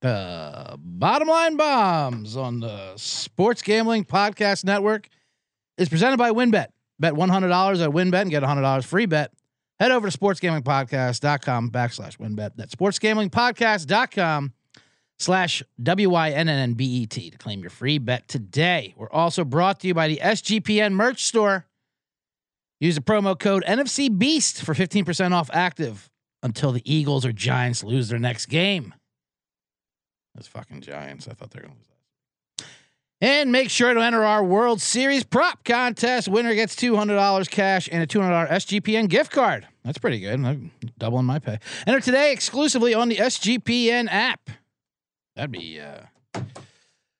The Bottom Line Bombs on the Sports Gambling Podcast Network is presented by WynnBET. Bet $100 at WynnBET and get $100 free bet. Head over to sportsgamblingpodcast.com backslash WynnBET. That's sportsgamblingpodcast.com slash W-Y-N-N-B-E-T to claim your free bet today. We're also brought to you by the SGPN merch store. Use the promo code NFC Beast for 15% off active until the Eagles or Giants lose their next game. Those fucking Giants. I thought they were going to lose that. And make sure to enter our World Series prop contest. Winner gets $200 cash and a $200 SGPN gift card. That's pretty good. I'm doubling my pay. Enter today exclusively on the SGPN app. That'd be uh,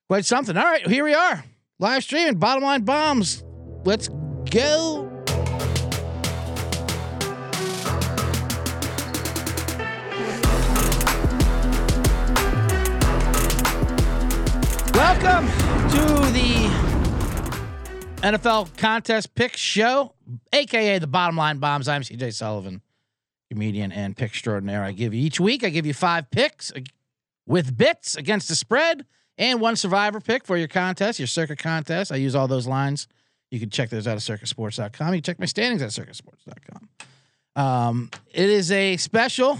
quite something. All right, here we are. Live streaming, bottom line bombs. Let's go. Welcome to the NFL Contest Pick Show, aka the Bottom Line Bombs. I'm CJ Sullivan, comedian and pick extraordinaire. I give you each week. I give you five picks with bits against the spread and one survivor pick for your contest, your circuit contest. I use all those lines. You can check those out at circuitsports.com. You check my standings at circuitsports.com. Um, it is a special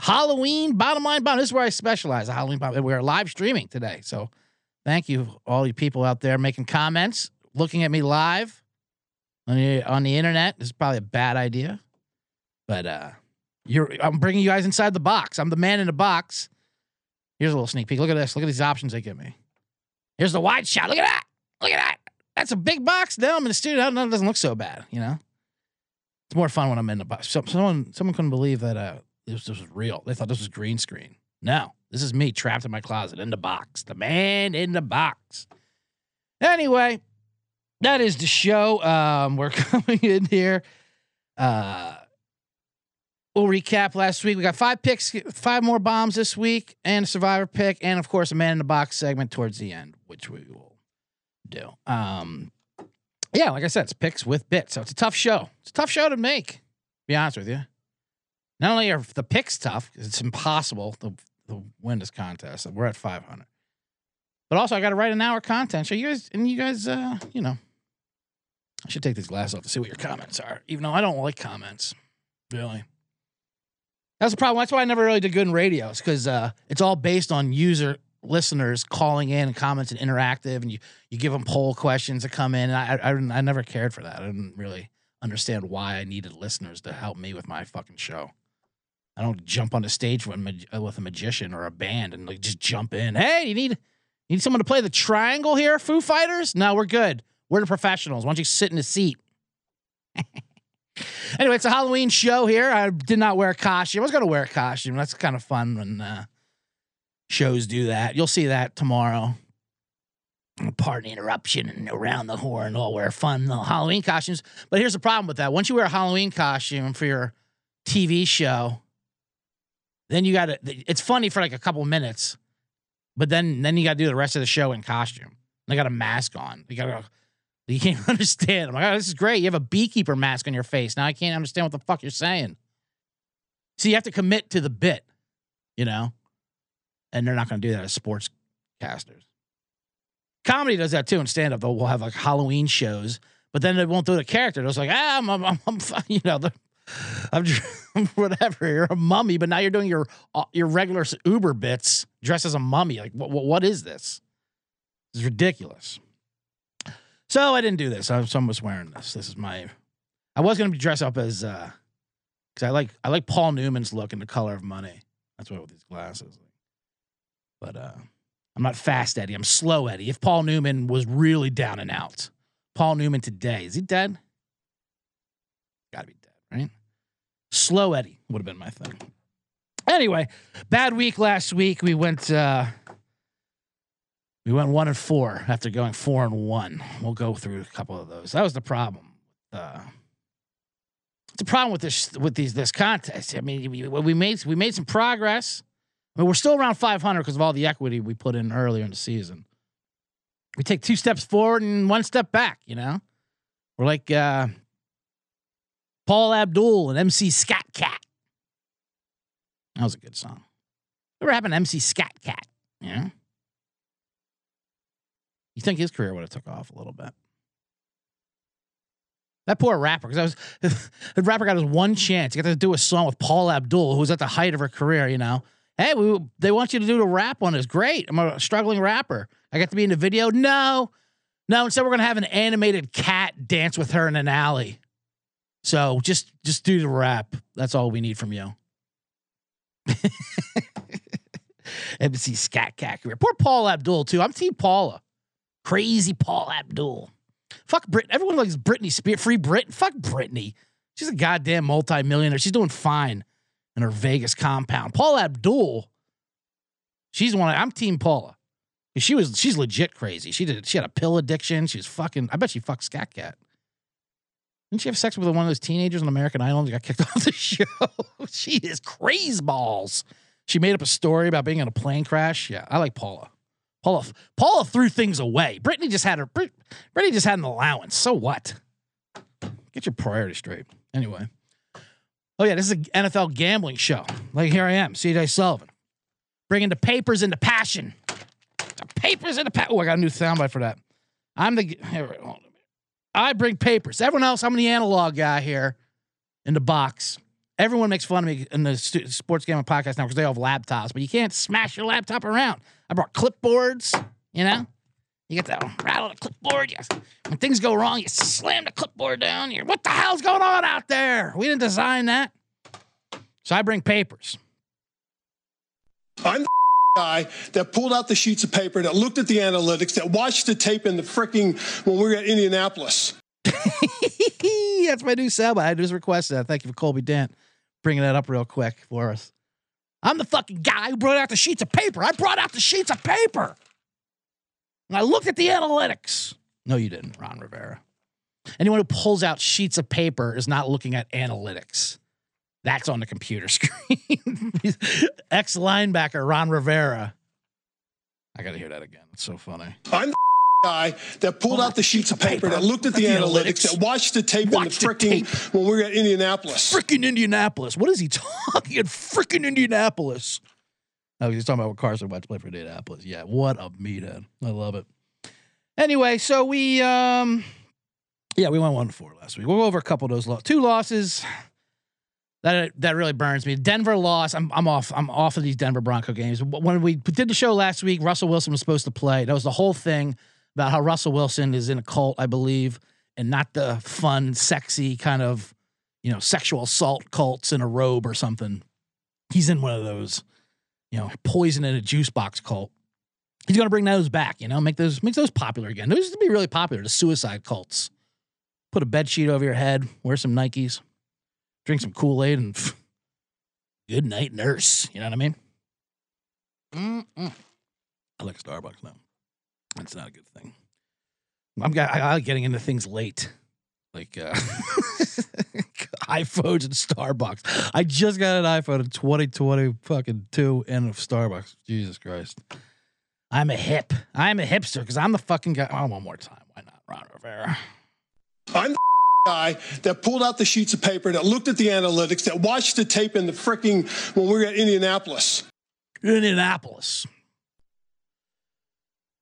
Halloween bottom line bomb. This is where I specialize. Halloween bomb. We're live streaming today. So thank you, all you people out there making comments, looking at me live on the, on the internet. This is probably a bad idea. But uh, you're I'm bringing you guys inside the box. I'm the man in the box. Here's a little sneak peek. Look at this. Look at these options they give me. Here's the wide shot. Look at that. Look at that. That's a big box. Now I'm in the studio. It doesn't look so bad, you know. It's more fun when I'm in the box. So, someone someone couldn't believe that uh, this, was real. They thought this was green screen. No, this is me trapped in my closet in the box. The man in the box. Anyway, that is the show. Um, we're coming in here. Uh, we'll recap last week. We got five picks, five more bombs this week, and a survivor pick, and of course a man in the box segment towards the end, which we will do. Um, yeah, like I said, it's picks with bits, so it's a tough show. It's a tough show to make. To be honest with you. Not only are the picks tough, it's impossible to, to win this contest. We're at 500. But also, I got to write an hour content. So you guys, and you guys, uh, you know, I should take these glasses off to see what your comments are, even though I don't like comments, really. That's the problem. That's why I never really did good in radios because uh, it's all based on user listeners calling in and comments and interactive, and you you give them poll questions that come in. And I, I I never cared for that. I didn't really understand why I needed listeners to help me with my fucking show. I don't jump on the stage with, with a magician or a band and like just jump in. Hey, you need need someone to play the triangle here, Foo Fighters? No, we're good. We're the professionals. Why don't you sit in a seat? anyway, it's a Halloween show here. I did not wear a costume. I was gonna wear a costume. That's kind of fun when uh, shows do that. You'll see that tomorrow. Pardon interruption and around the horn. All wear fun Halloween costumes. But here's the problem with that. Once you wear a Halloween costume for your TV show, then you got to. It's funny for like a couple minutes, but then then you got to do the rest of the show in costume. They got a mask on. You got to. You can't understand. I'm like, oh, this is great. You have a beekeeper mask on your face. Now I can't understand what the fuck you're saying. So you have to commit to the bit, you know, and they're not going to do that as sportscasters. Comedy does that too in stand up. They'll have like Halloween shows, but then they won't do the character. It's like, ah, I'm, I'm, I'm, you know, I'm just, whatever. You're a mummy, but now you're doing your uh, your regular Uber bits dressed as a mummy. Like, what what is this? It's ridiculous. So I didn't do this. I, someone was wearing this. This is my. I was gonna be dressed up as, uh because I like I like Paul Newman's look in the color of money. That's why with these glasses. But uh I'm not fast Eddie. I'm slow Eddie. If Paul Newman was really down and out, Paul Newman today is he dead? Got to be dead, right? Slow Eddie would have been my thing. Anyway, bad week last week. We went uh we went one and four after going four and one. We'll go through a couple of those. That was the problem. Uh it's a problem with this with these this contest. I mean, we, we made we made some progress. I mean, we're still around 500 because of all the equity we put in earlier in the season. We take two steps forward and one step back. You know, we're like uh, Paula Abdul and MC Skat Kat. That was a good song. Whatever happened to MC Skat Kat? You? You think his career would have took off a little bit? That poor rapper, because I was the rapper got his one chance. He got to do a song with Paula Abdul, who was at the height of her career. You know, hey, we, they want you to do the rap on this. Great, I'm a struggling rapper. I got to be in the video. No, no. Instead, we're gonna have an animated cat dance with her in an alley. So just just do the rap. That's all we need from you. MC Skat Kat. Poor Paula Abdul too. I'm Team Paula. Crazy Paula Abdul. Fuck Brit. Everyone likes Britney Spears. Free Brit. Fuck Britney. She's a goddamn multimillionaire. She's doing fine in her Vegas compound. Paula Abdul. She's one. Of, I'm Team Paula. She was. She's legit crazy. She did. She had a pill addiction. She was fucking. I bet she fucked Skat Kat. Didn't she have sex with one of those teenagers on American Idol and got kicked off the show? she is crazy balls. She made up a story about being in a plane crash. Yeah, I like Paula. Paula, Paula threw things away. Brittany just had her. Brit, Britney just had an allowance. So what? Get your priorities straight. Anyway. Oh yeah, this is an NFL gambling show. Like here I am, CJ Sullivan, bringing the papers into passion. The papers into passion. Oh, I got a new soundbite for that. I'm the. Here, I bring papers. Everyone else, I'm the analog guy here in the box. Everyone makes fun of me in the sports gaming podcast now because they all have laptops, but you can't smash your laptop around. I brought clipboards, you know? You get to rattle the clipboard. Yes. When things go wrong, you slam the clipboard down. You're, what the hell's going on out there? We didn't design that. So I bring papers. I'm guy that pulled out the sheets of paper, that looked at the analytics, that watched the tape in the freaking when we were at Indianapolis. That's my new soundbite. I just requested that. Thank you for Colby Dent bringing that up real quick for us. I'm the fucking guy who brought out the sheets of paper. I brought out the sheets of paper. And I looked at the analytics. No, you didn't, Ron Rivera. Anyone who pulls out sheets of paper is not looking at analytics. That's on the computer screen. Ex linebacker Ron Rivera. I got to hear that again. It's so funny. I'm the guy that pulled out the sheets of paper, that looked at the, analytics, that watched the tape in the freaking when we were at Indianapolis. Freaking Indianapolis. What is he talking? In freaking Indianapolis. Oh, he's talking about what Carson Wentz played for Indianapolis. Yeah, what a meathead. I love it. Anyway, so we um yeah, we went one to four last week. We'll go over a couple of those lo- two losses. That that really burns me. Denver lost. I'm I'm off. I'm off of these Denver Bronco games. When we did the show last week, Russell Wilson was supposed to play. That was the whole thing about how Russell Wilson is in a cult, I believe, and not the fun, sexy kind of, you know, sexual assault cults in a robe or something. He's in one of those, you know, poison in a juice box cult. He's gonna bring those back, you know, make those make those popular again. Those used to be really popular, the suicide cults. Put a bed sheet over your head, wear some Nikes, drink some Kool-Aid, and pff, good night, nurse. You know what I mean? Mm-mm. I like Starbucks now. That's not a good thing. I'm got- I, I like getting into things late, like uh, iPhones and Starbucks. I just got an iPhone in 2020 fucking two and of Starbucks. Jesus Christ. I'm a hip. I'm a hipster because I'm the fucking guy. Oh, one more time. Why not, Ron Rivera? I'm the guy that pulled out the sheets of paper, that looked at the analytics, that watched the tape in the freaking when we were at Indianapolis. Indianapolis.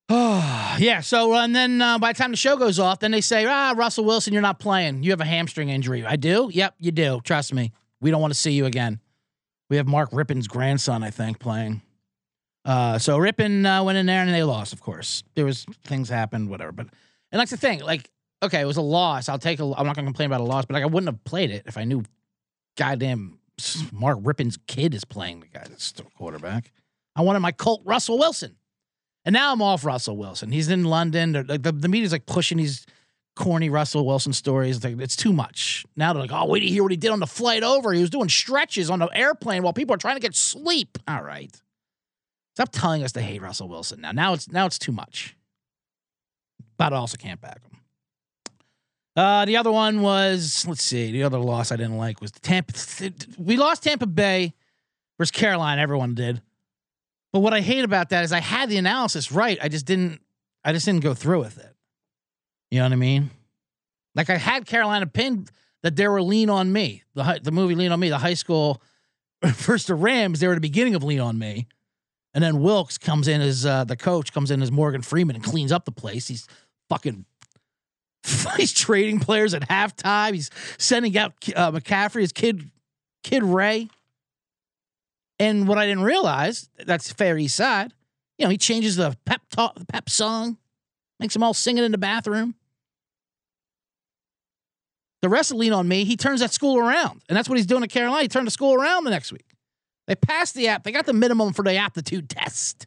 Oh, yeah. So, and then uh, by the time the show goes off, then they say, ah, Russell Wilson, you're not playing. You have a hamstring injury. I do? Yep, you do. Trust me. We don't want to see you again. We have Mark Rypien's grandson, I think, playing. Uh, so Rypien uh, went in there and they lost, of course. There was things happened, whatever. But, and that's the thing. Like, okay, it was a loss. I'll take a, I'm not to complain about a loss, but like, I wouldn't have played it if I knew goddamn Mark Rypien's kid is playing the guy that's still quarterback. I wanted my Colt Russell Wilson. And now I'm off Russell Wilson. He's in London. Like the, the media's like pushing these corny Russell Wilson stories. It's, like, it's too much. Now they're like, oh, wait to hear what he did on the flight over. He was doing stretches on the airplane while people are trying to get sleep. All right. Stop telling us to hate Russell Wilson now. Now it's now it's too much. But I also can't back. Uh, the other one was let's see. The other loss I didn't like was the Tampa. We lost Tampa Bay versus Carolina. Everyone did. But what I hate about that is I had the analysis right. I just didn't. I just didn't go through with it. You know what I mean? Like I had Carolina pinned that they were lean on me. The the movie Lean on Me, the high school first the Rams. They were the beginning of Lean on Me. And then Wilks comes in as uh, the coach comes in as Morgan Freeman and cleans up the place. He's fucking he's trading players at halftime. He's sending out uh, McCaffrey, his kid, kid Ray. And what I didn't realize, that's fair East Side. You know, he changes the pep talk, the pep song, makes them all sing it in the bathroom. The rest of lean on me. He turns that school around, and that's what he's doing at Carolina. He turned the school around the next week. They passed the app. They got the minimum for the aptitude test.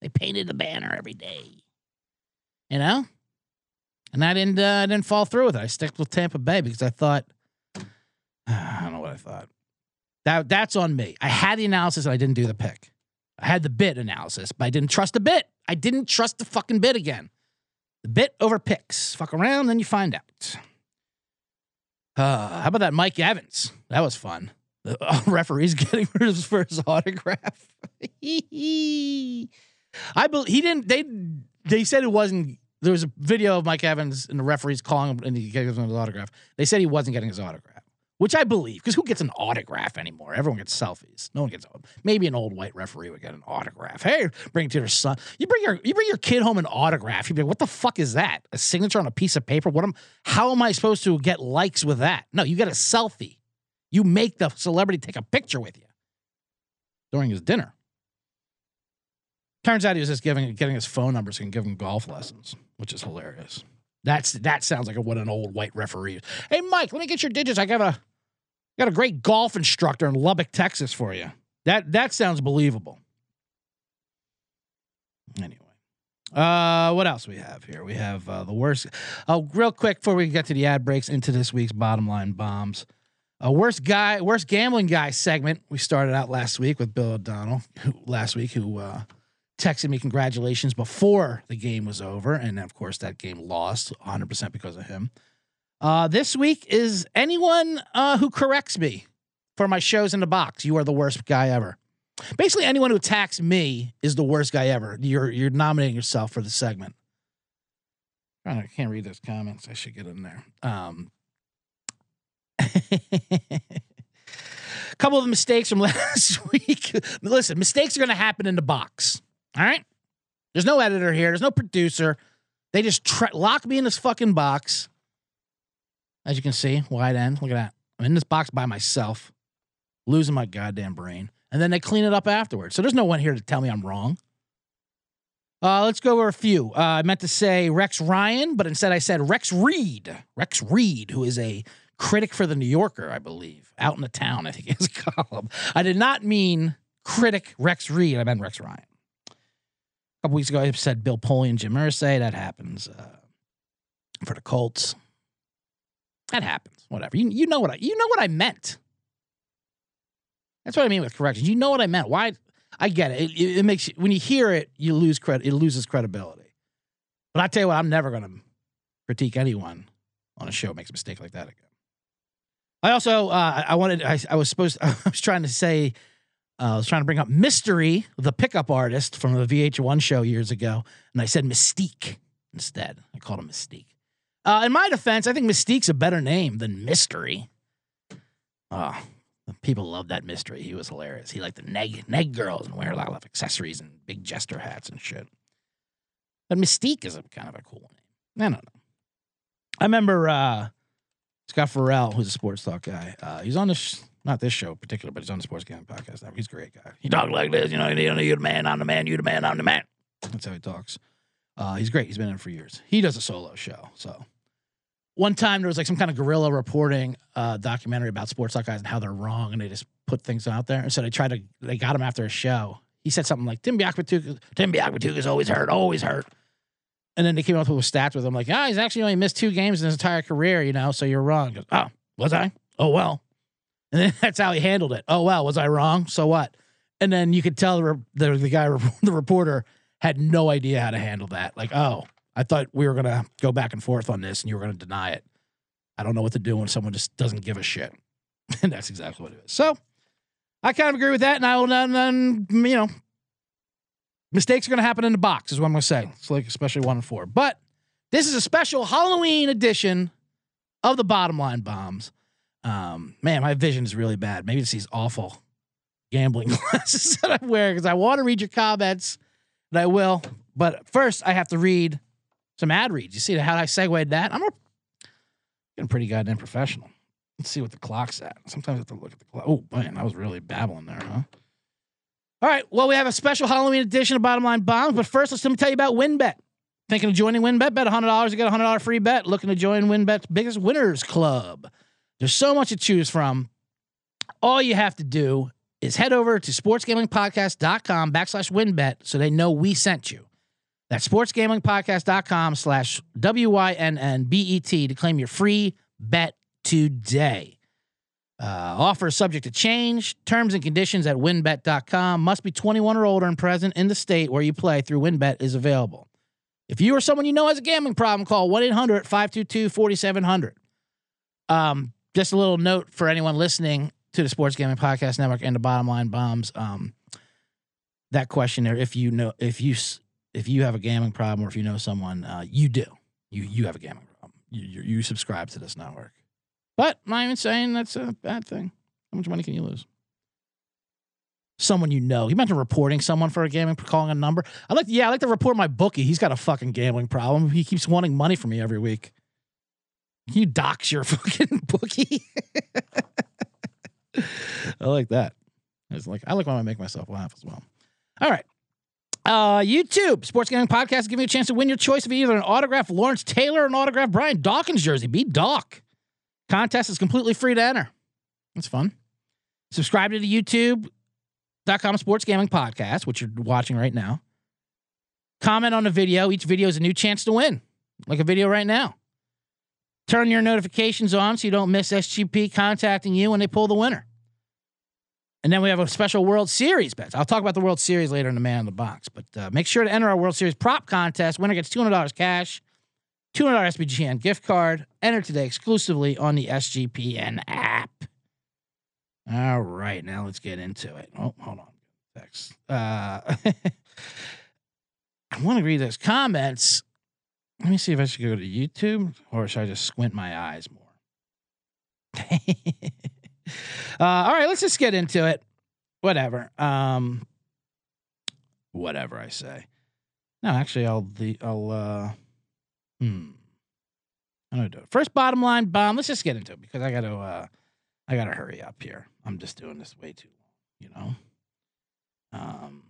They painted the banner every day. You know, and I didn't uh, didn't fall through with it. I stuck with Tampa Bay because I thought I don't know what I thought. That that's on me. I had the analysis and I didn't do the pick. I had the bit analysis, but I didn't trust the bit. I didn't trust the fucking bit again. The bit over picks. Fuck around, then you find out. Uh, how about that Mike Evans? That was fun. The uh, referee's getting for his first autograph. I believe he didn't. They they said it wasn't. There was a video of Mike Evans and the referees calling him and he gave him his autograph. They said he wasn't getting his autograph, which I believe because who gets an autograph anymore? Everyone gets selfies. No one gets. Maybe an old white referee would get an autograph. Hey, bring it to your son. You bring your you bring your kid home an autograph. You'd be like, what the fuck is that? A signature on a piece of paper? What am? How am I supposed to get likes with that? No, you get a selfie. You make the celebrity take a picture with you during his dinner. Turns out he was just giving getting his phone numbers so give him golf lessons, which is hilarious. That's that sounds like a, what an old white referee is. Hey Mike, let me get your digits. I got a got a great golf instructor in Lubbock, Texas for you. That that sounds believable. Anyway. Uh, what else we have here? We have uh, the worst. Oh, real quick before we get to the ad breaks into this week's bottom line bombs. A uh, worst guy, worst gambling guy segment. We started out last week with Bill O'Donnell, who, last week, who uh, texted me congratulations before the game was over. And of course, that game lost 100% because of him. Uh, this week is anyone uh, who corrects me for my shows in the box. You are the worst guy ever. Basically, anyone who attacks me is the worst guy ever. You're you're nominating yourself for the segment. I can't read those comments. I should get in there. Um, couple of mistakes from last week. Listen, mistakes are going to happen in the box. All right. There's no editor here. There's no producer. They just tra- lock me in this fucking box. As you can see, wide end. Look at that. I'm in this box by myself, losing my goddamn brain. And then they clean it up afterwards. So there's no one here to tell me I'm wrong. Uh, let's go over a few. Uh, I meant to say Rex Ryan, but instead I said Rex Reed. Rex Reed, who is a critic for the New Yorker, I believe, out in the town. I think his column. I did not mean critic Rex Reed. I meant Rex Ryan. A couple weeks ago, I said Bill Polian, Jim Irsay. That happens uh, for the Colts. That happens. Whatever. You you know what I you know what I meant. That's what I mean with corrections. You know what I meant. Why? I get it. It, it makes when you hear it, you lose credit. It loses credibility. But I tell you what, I'm never going to critique anyone on a show makes a mistake like that again. I also uh, I wanted I, I was supposed I was trying to say uh, I was trying to bring up Mystery, the pickup artist from the VH1 show years ago, and I said Mystique instead. I called him Mystique. Uh, in my defense, I think Mystique's a better name than Mystery. Oh, people love that Mystery. He was hilarious. He liked the neg neg girls and wear a lot of accessories and big jester hats and shit. But Mystique is a kind of a cool name. I don't know. I remember uh, Scott Ferrall, who's a sports talk guy. Uh, he's on this, not this show in particular, but he's on the Sports Gambling Podcast now. He's a great guy. He talks like this, you know, you're the man, I'm the man, you're the man, I'm the man. That's how he talks. Uh, he's great. He's been in for years. He does a solo show. So one time there was like some kind of guerrilla reporting uh, documentary about sports talk guys and how they're wrong, and they just put things out there. And so they tried to, they got him after a show. He said something like, Tim Biakabutuka, Tim Biakabutuka is always hurt, always hurt. And then they came up with a stats with him, like, ah, oh, he's actually only missed two games in his entire career, you know, so you're wrong. Goes, oh, was I? Oh, well. And that's how he handled it. Oh, well, was I wrong? So what? And then you could tell the, the, the guy, the reporter, had no idea how to handle that. Like, oh, I thought we were going to go back and forth on this and you were going to deny it. I don't know what to do when someone just doesn't give a shit. and that's exactly what it is. So I kind of agree with that. And I will, then, you know, Mistakes are going to happen in the box, is what I'm going to say. It's like especially one and four. But this is a special Halloween edition of the bottom line bombs. Um, man, my vision is really bad. Maybe it's these awful gambling glasses that I'm wearing because I want to read your comments, and I will. But first, I have to read some ad reads. You see how I segued that? I'm a, getting pretty goddamn professional. Let's see what the clock's at. Sometimes I have to look at the clock. Oh, man, I was really babbling there, huh? All right. Well, we have a special Halloween edition of Bottom Line Bombs, but first, let's let me tell you about WynnBET. Thinking of joining WynnBET? Bet $100 to get a $100 free bet. Looking to join WynnBET's biggest winners club. There's so much to choose from. All you have to do is head over to sportsgamblingpodcast.com backslash WynnBET so they know we sent you. That's sportsgamblingpodcast.com slash W-Y-N-N-B-E-T to claim your free bet today. Uh, offer subject to change. Terms and conditions at wynnbet.com. Must be 21 or older and present in the state where you play through WynnBET is available. If you or someone you know has a gambling problem, call 1 800 522 4700. Just a little note for anyone listening to the Sports Gaming Podcast Network and the Bottom Line Bombs. Um, that question there, if you know, if you if you have a gambling problem or if you know someone, uh, you do, you you have a gambling problem. You, you you subscribe to this network, but I'm not even saying that's a bad thing. How much money can you lose? Someone you know. You mentioned reporting someone for a gambling calling a number. I like, yeah, I like to report my bookie. He's got a fucking gambling problem. He keeps wanting money from me every week. Can you dox your fucking bookie? I like that. It's like I like when I make myself laugh as well. All right. Uh, YouTube Sports Gaming Podcast giving you a chance to win your choice of either an autograph Lawrence Taylor or an autograph Brian Dawkins jersey. B-Dawk. Contest is completely free to enter. That's fun. Subscribe to the YouTube.com Sports Gaming Podcast, which you're watching right now. Comment on the video. Each video is a new chance to win, like a video right now. Turn your notifications on so you don't miss SGP contacting you when they pull the winner. And then we have a special World Series bet. I'll talk about the World Series later in the Man in the Box, but uh, make sure to enter our World Series prop contest. Winner gets $200 cash, $200 SGPN gift card. Enter today exclusively on the SGPN app. All right, now let's get into it. Oh, hold on. Thanks. Uh, I want to read those comments. Let me see if I should go to YouTube or should I just squint my eyes more? uh, all right, let's just get into it. Whatever. Um, whatever I say. No, actually, I'll the I'll uh, hmm. I'm gonna do it. First, bottom line bomb. Let's just get into it because I gotta uh, I gotta hurry up here. I'm just doing this way too long, you know. Um,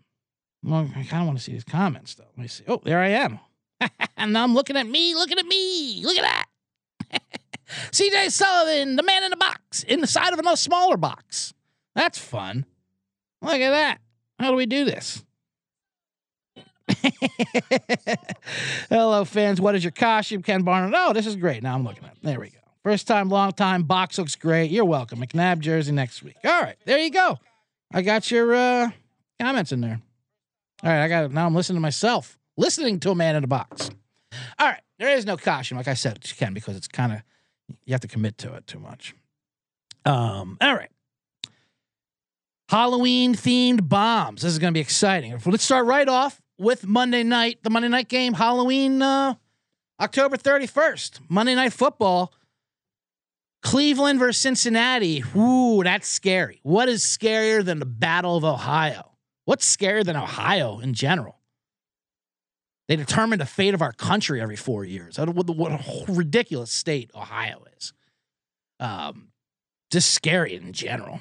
well, I kind of want to see these comments though. Let me see. Oh, there I am. and I'm looking at me, looking at me. Look at that. CJ Sullivan, the man in the box, inside of a smaller box. That's fun. Look at that. How do we do this? Hello, fans. What is your costume, Ken Barnard? Oh, this is great. Now I'm looking at it. There we go. First time, long time. Box looks great. You're welcome. McNabb jersey next week. All right. There you go. I got your uh, comments in there. All right. I got it. Now I'm listening to myself listening to a man in a box. All right, there is no costume, like I said, you can because it's kind of you have to commit to it too much. Um, all right. Halloween themed bombs. This is going to be exciting. Let's start right off with Monday night, the Monday night game, Halloween, uh, October 31st, Monday night football. Cleveland versus Cincinnati. Ooh, that's scary. What is scarier than the Battle of Ohio? What's scarier than Ohio in general? They determine the fate of our country every four years. What, a ridiculous state Ohio is. Um, just scary in general.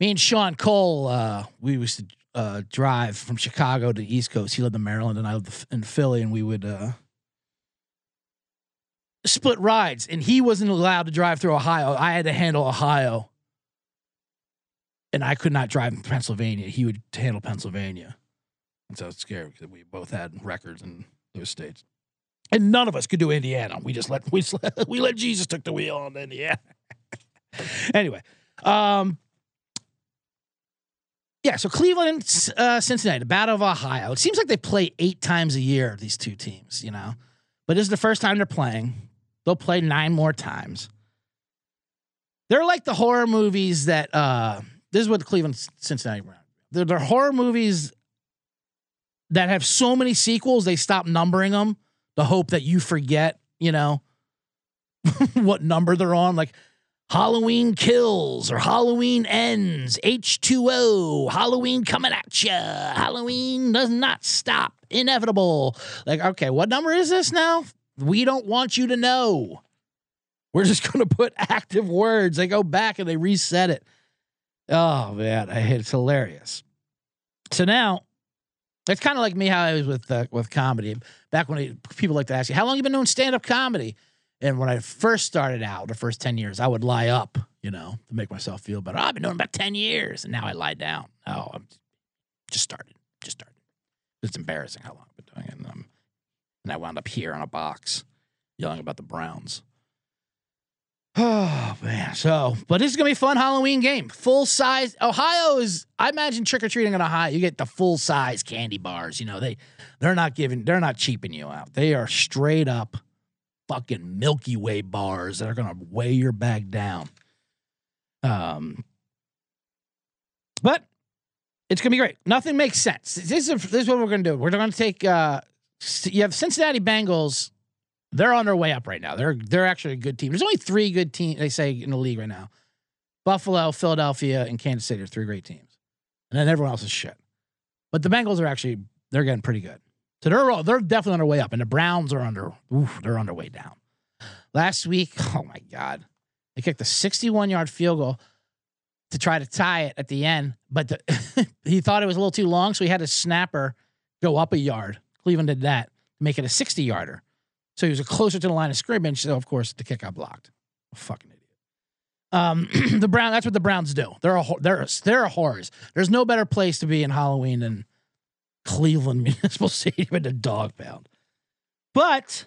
Me and Sean Cole, uh, we used to uh, drive from Chicago to the East Coast. He lived in Maryland, and I lived in Philly, and we would uh, split rides. And he wasn't allowed to drive through Ohio. I had to handle Ohio, and I could not drive in Pennsylvania. He would handle Pennsylvania. And so it's scary because we both had records in those states. And none of us could do Indiana. We just let we let, we let Jesus took the wheel on Indiana. anyway, um, yeah. So Cleveland, uh, Cincinnati, the Battle of Ohio. It seems like they play eight times a year. These two teams, you know, but this is the first time they're playing. They'll play nine more times. They're like the horror movies that. Uh, this is what the Cleveland Cincinnati. They're, they're horror movies that have so many sequels, they stop numbering them. The hope that you forget, you know, what number they're on. Like Halloween kills or Halloween ends, H2O, Halloween coming at you. Halloween does not stop, inevitable. Like, okay, what number is this now? We don't want you to know. We're just going to put active words. They go back and they reset it. Oh, man, it's hilarious. So now, it's kind of like me how I was with uh, with comedy. Back when it, people like to ask you, how long you been doing stand up comedy? And when I first started out, the first 10 years, I would lie up, you know, to make myself feel better. I've been doing about 10 years and now I lie down. Oh, I'm just started. Just started. It's embarrassing how long I've been doing it. And, and I wound up here on a box yelling about the Browns. Oh man. So, but this is gonna be a fun Halloween game. Full size. Ohio is. I imagine trick or treating in Ohio. You get the full size candy bars. You know they, they're not giving. They're not cheaping you out. They are straight up fucking Milky Way bars that are gonna weigh your bag down. Um, but it's gonna be great. Nothing makes sense. This is this is what we're gonna do. We're gonna take. Uh, you have Cincinnati Bengals. They're on their way up right now. They're they're actually a good team. There's only three good teams they say in the league right now: Buffalo, Philadelphia, and Kansas City are three great teams, and then everyone else is shit. But the Bengals are actually they're getting pretty good. So they're they're definitely on their way up, and the Browns are under oof, they're on their way down. Last week, oh my god, they kicked a 61 yard field goal to try to tie it at the end, but the, he thought it was a little too long, so he had a snapper go up a yard. Cleveland did that, make it a 60 yarder. So he was closer to the line of scrimmage. So of course the kick got blocked. Fucking idiot. Um, the Brown. That's what the Browns do. They're a they're a, they're a horrors. There's no better place to be in Halloween than Cleveland Municipal Stadium in the dog pound. But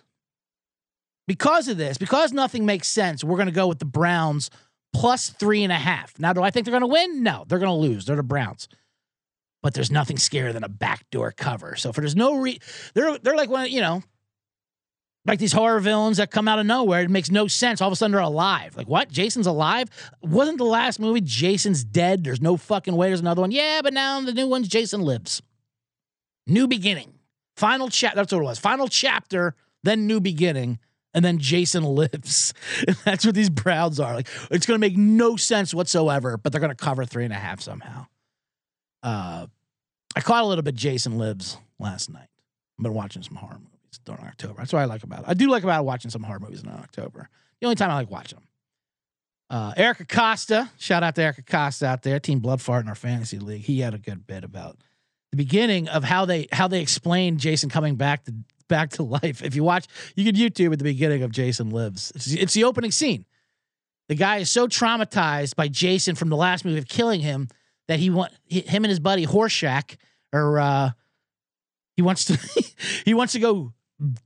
because of this, because nothing makes sense, we're going to go with the Browns plus three and a half. Now, do I think they're going to win? No, they're going to lose. They're the Browns. But there's nothing scarier than a backdoor cover. So if there's no re, they're they're like when you know like these horror villains that come out of nowhere. It makes no sense. All of a sudden they're alive. Like what? Jason's alive? Wasn't the last movie Jason's dead? There's no fucking way. There's another one. Yeah, but now the new one's Jason lives. New beginning. Final chapter. That's what it was. Final chapter, then new beginning, and then Jason lives. That's what these Browns are. Like it's gonna make no sense whatsoever, but they're gonna cover three and a half somehow. Uh I caught a little bit Jason Lives last night. I've been watching some horror movies during October. That's what I like about it. I do like about watching some horror movies in October. The only time I like watching them. Uh, Eric Acosta, shout out to Eric Acosta out there, Team Bloodfart in our fantasy league. He had a good bit about the beginning of how they how they explained Jason coming back to back to life. If you watch, you can YouTube at the beginning of Jason Lives. It's, it's the opening scene. The guy is so traumatized by Jason from the last movie of killing him that he want him and his buddy Horshack or uh, he wants to he wants to go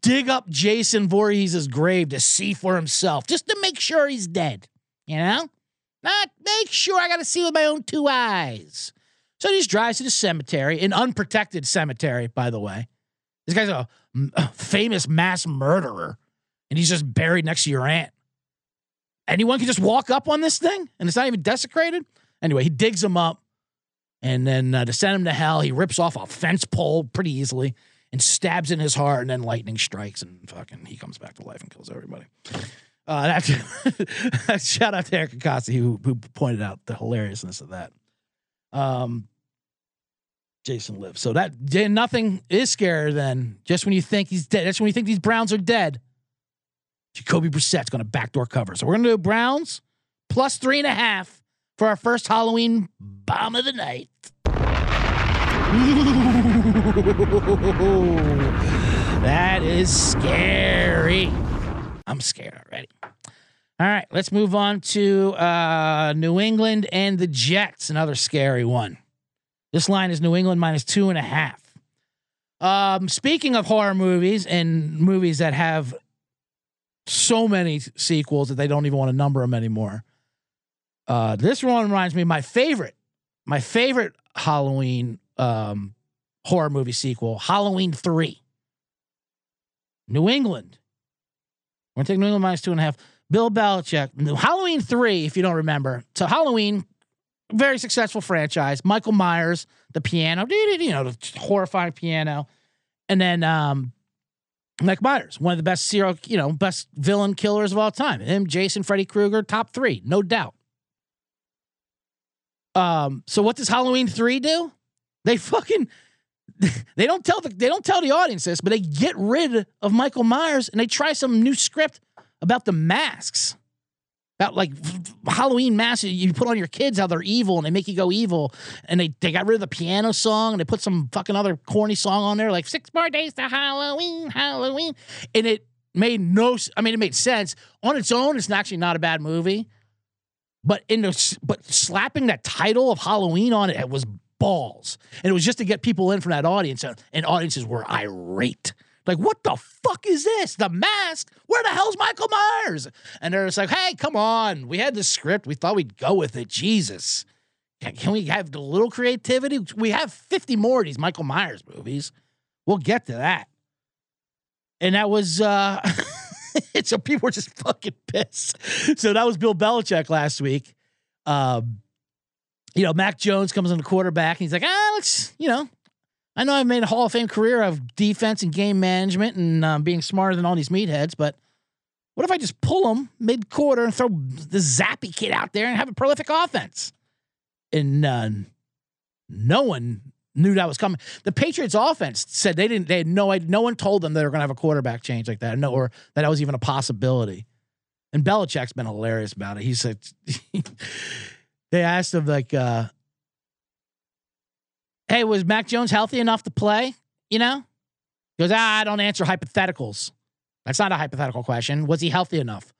dig up Jason Voorhees' grave to see for himself, just to make sure he's dead. You know? Not make sure I got to see with my own two eyes. So he just drives to the cemetery, an unprotected cemetery, by the way. This guy's a, a famous mass murderer, and he's just buried next to your aunt. Anyone can just walk up on this thing, and it's not even desecrated. Anyway, he digs him up, and then uh, to send him to hell, he rips off a fence pole pretty easily and stabs in his heart, and then lightning strikes, and fucking he comes back to life and kills everybody. Uh, shout out to Eric Acosta who who pointed out the hilariousness of that. Um, Jason lives, so that nothing is scarier than just when you think he's dead. That's when you think these Browns are dead. Jacoby Brissett's going to backdoor cover. So we're going to do Browns plus three and a half for our first Halloween bomb of the night. that is scary. I'm scared already. All right, let's move on to uh, New England and the Jets. Another scary one. This line is New England minus two and a half. Um, speaking of horror movies and movies that have so many sequels that they don't even want to number them anymore, uh, this one reminds me my favorite, my favorite Halloween um, horror movie sequel, Halloween 3. New England. We're going to take New England minus two and a half. Bill Belichick. Halloween 3, if you don't remember. So, Halloween, very successful franchise. Michael Myers, the piano, you know, the horrifying piano. And then um, Mike Myers, one of the best serial, you know, best villain killers of all time. Him, Jason, Freddy Krueger, top three, no doubt. Um, so what does Halloween three do? They fucking they don't tell the they don't tell the audience this, but they get rid of Michael Myers and they try some new script about the masks. About like Halloween masks you put on your kids how they're evil and they make you go evil. And they, they got rid of the piano song and they put some fucking other corny song on there, like six more days to Halloween, Halloween. And it made no I mean it made sense. On its own, it's actually not a bad movie. But in the but slapping that title of Halloween on it, it was balls. And it was just to get people in from that audience. And audiences were irate. Like, what the fuck is this? The mask? Where the hell's Michael Myers? And they're just like, hey, come on. We had the script. We thought we'd go with it. Jesus. Can we have a little creativity? We have 50 more of these Michael Myers movies. We'll get to that. And that was uh so people were just fucking pissed. So that was Bill Belichick last week. Um, you know, Mac Jones comes on the quarterback and he's like, ah, let's, you know, I know I've made a Hall of Fame career of defense and game management and um, being smarter than all these meatheads, but what if I just pull them mid quarter and throw the zappy kid out there and have a prolific offense? And uh, no one knew that was coming. The Patriots offense said they didn't, they had no idea, no one told them they were going to have a quarterback change like that, no, or that that was even a possibility. And Belichick's been hilarious about it. He said, they asked him like, uh, "Hey, was Mac Jones healthy enough to play?" You know, he goes, "Ah, I don't answer hypotheticals. That's not a hypothetical question. Was he healthy enough?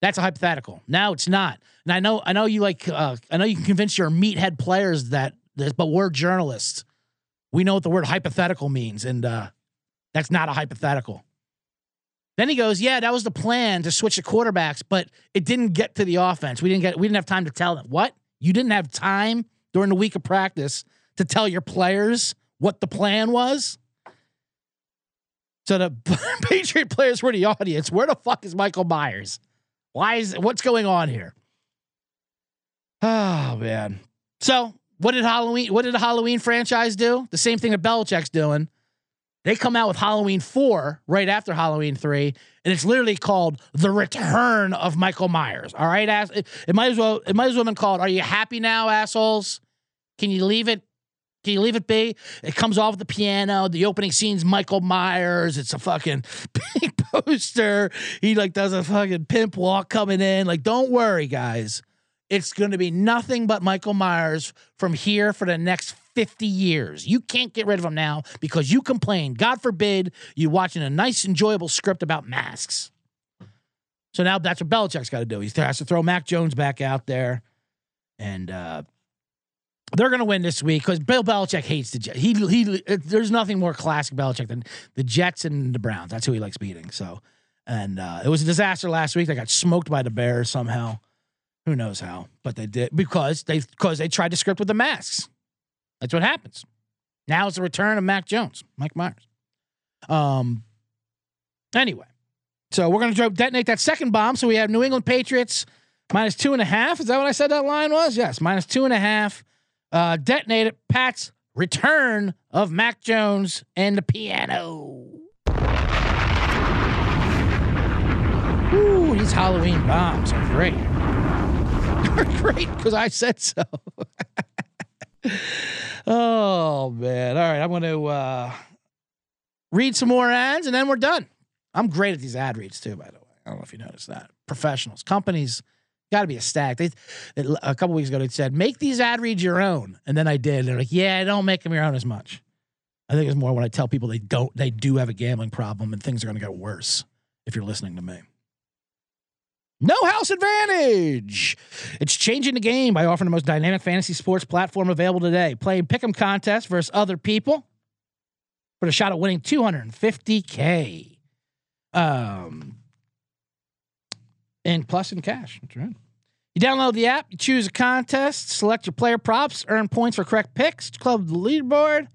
That's a hypothetical. No, it's not. And I know, I know you like, uh, I know you can convince your meathead players that this, but we're journalists. We know what the word hypothetical means, and uh, that's not a hypothetical." Then he goes, "Yeah, that was the plan to switch the quarterbacks, but it didn't get to the offense. We didn't get we didn't have time to tell them. What? You didn't have time during the week of practice to tell your players what the plan was?" So the Patriot players were the audience. Where the fuck is Michael Myers? Why is what's going on here? Oh man. So what did Halloween? What did the Halloween franchise do? The same thing that Belichick's doing. They come out with Halloween 4 right after Halloween 3, and it's literally called The Return of Michael Myers. All right, ass it, might as well it might as well been called Are you happy now, assholes? Can you leave it? Can you leave it be? It comes off the piano. The opening scene's Michael Myers. It's a fucking big poster. He like does a fucking pimp walk coming in. Like, don't worry, guys. It's going to be nothing but Michael Myers from here for the next 50 years. You can't get rid of them now because you complain. God forbid you watching a nice, enjoyable script about masks. So now that's what Belichick's got to do. He has to throw Mac Jones back out there. And uh, they're going to win this week because Bill Belichick hates the Jets. He, he, there's nothing more classic Belichick than the Jets and the Browns. That's who he likes beating. So, and uh, it was a disaster last week. They got smoked by the Bears somehow. Who knows how? But they did because they because they tried to script with the masks. That's what happens. Now it's the return of Mac Jones, Mike Myers. Um. Anyway, so we're gonna detonate that second bomb. So we have New England Patriots minus two and a half. Is that what I said that line was? Yes, minus two and a half. Uh, detonate it. Pat's return of Mac Jones and the piano. Ooh, these Halloween bombs are great. They're great because I said so. oh man! All right, I'm going to uh, read some more ads and then we're done. I'm great at these ad reads too, by the way. I don't know if you noticed that. Professionals, companies, got to be a stack. They, a couple weeks ago they said make these ad reads your own, and then I did. They're like, yeah, don't make them your own as much. I think it's more when I tell people they don't, they do have a gambling problem, and things are going to get worse if you're listening to me. No House Advantage. It's changing the game by offering the most dynamic fantasy sports platform available today. Playing pick'em contests versus other people for the shot at winning 250k. Um, and plus in cash. That's right. You download the app, you choose a contest, select your player props, earn points for correct picks, club the leaderboard,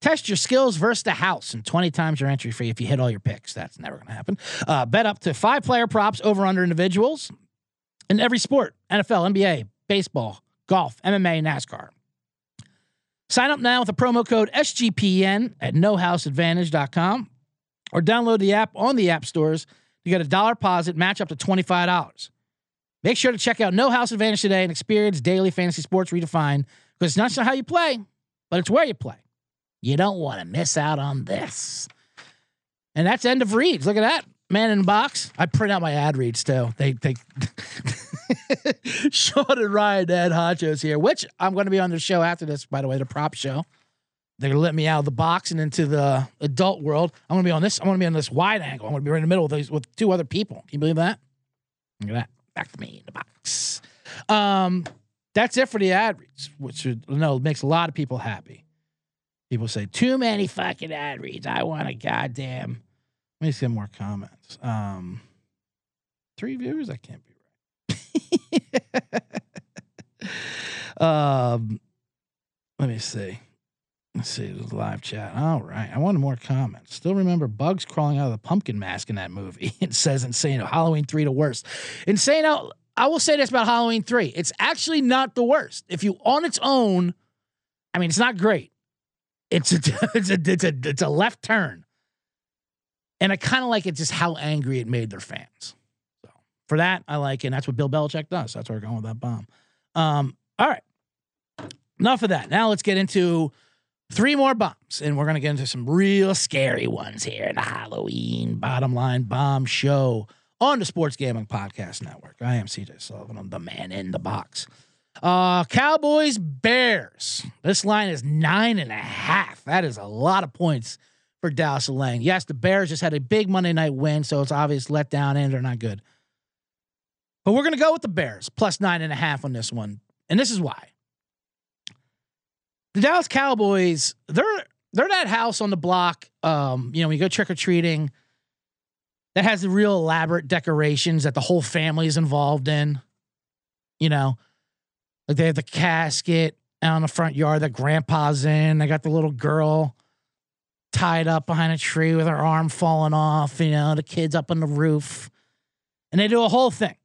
Test your skills versus the house, and 20 times your entry fee if you hit all your picks. That's never going to happen. Uh, bet up to five player props over under individuals in every sport NFL, NBA, baseball, golf, MMA, NASCAR. Sign up now with the promo code SGPN at nohouseadvantage.com. or download the app on the app stores to get a dollar deposit match up to $25. Make sure to check out No House Advantage today and experience daily fantasy sports redefined because it's not just how you play, but it's where you play. You don't want to miss out on this. And that's end of reads. Look at that. Man in the box. I print out my ad reads too. They they Sean and Ryan ad honchos here, which I'm going to be on the show after this, by the way, the prop show. They're gonna let me out of the box and into the adult world. I'm gonna be on this. I'm gonna be on this wide angle. I'm gonna be right in the middle with these with two other people. Can you believe that? Look at that. Back to me in the box. Um, that's it for the ad reads, which you know makes a lot of people happy. People say too many fucking ad reads. I want a goddamn. Let me see more comments. Um, three viewers. That can't be right. um, let me see. Let's see the live chat. All right. I wanted more comments. Still remember bugs crawling out of the pumpkin mask in that movie. It says Insano. Halloween 3 the worst. Insano, I will say this about Halloween 3. It's actually not the worst. If you on its own, I mean, it's not great. It's a it's a it's a, it's a left turn. And I kind of like it just how angry it made their fans. So for that, I like it. And that's what Bill Belichick does. That's where we're going with that bomb. Um, all right. Enough of that. Now let's get into three more bombs, and we're gonna get into some real scary ones here in the Halloween bottom line bomb show on the Sports Gambling Podcast Network. I am CJ Sullivan. I'm the man in the box. Uh, Cowboys Bears. This line is nine and a half. That is a lot of points for Dallas Lang. Yes, the Bears just had a big Monday night win, so it's obvious let down and they're not good. But we're gonna go with the Bears plus nine and a half on this one, and this is why the Dallas Cowboys, they're they're that house on the block. Um, you know, when you go trick or treating, that has the real elaborate decorations that the whole family is involved in. You know, like they have the casket out in the front yard that grandpa's in. They got the little girl tied up behind a tree with her arm falling off. You know, the kids up on the roof, and they do a whole thing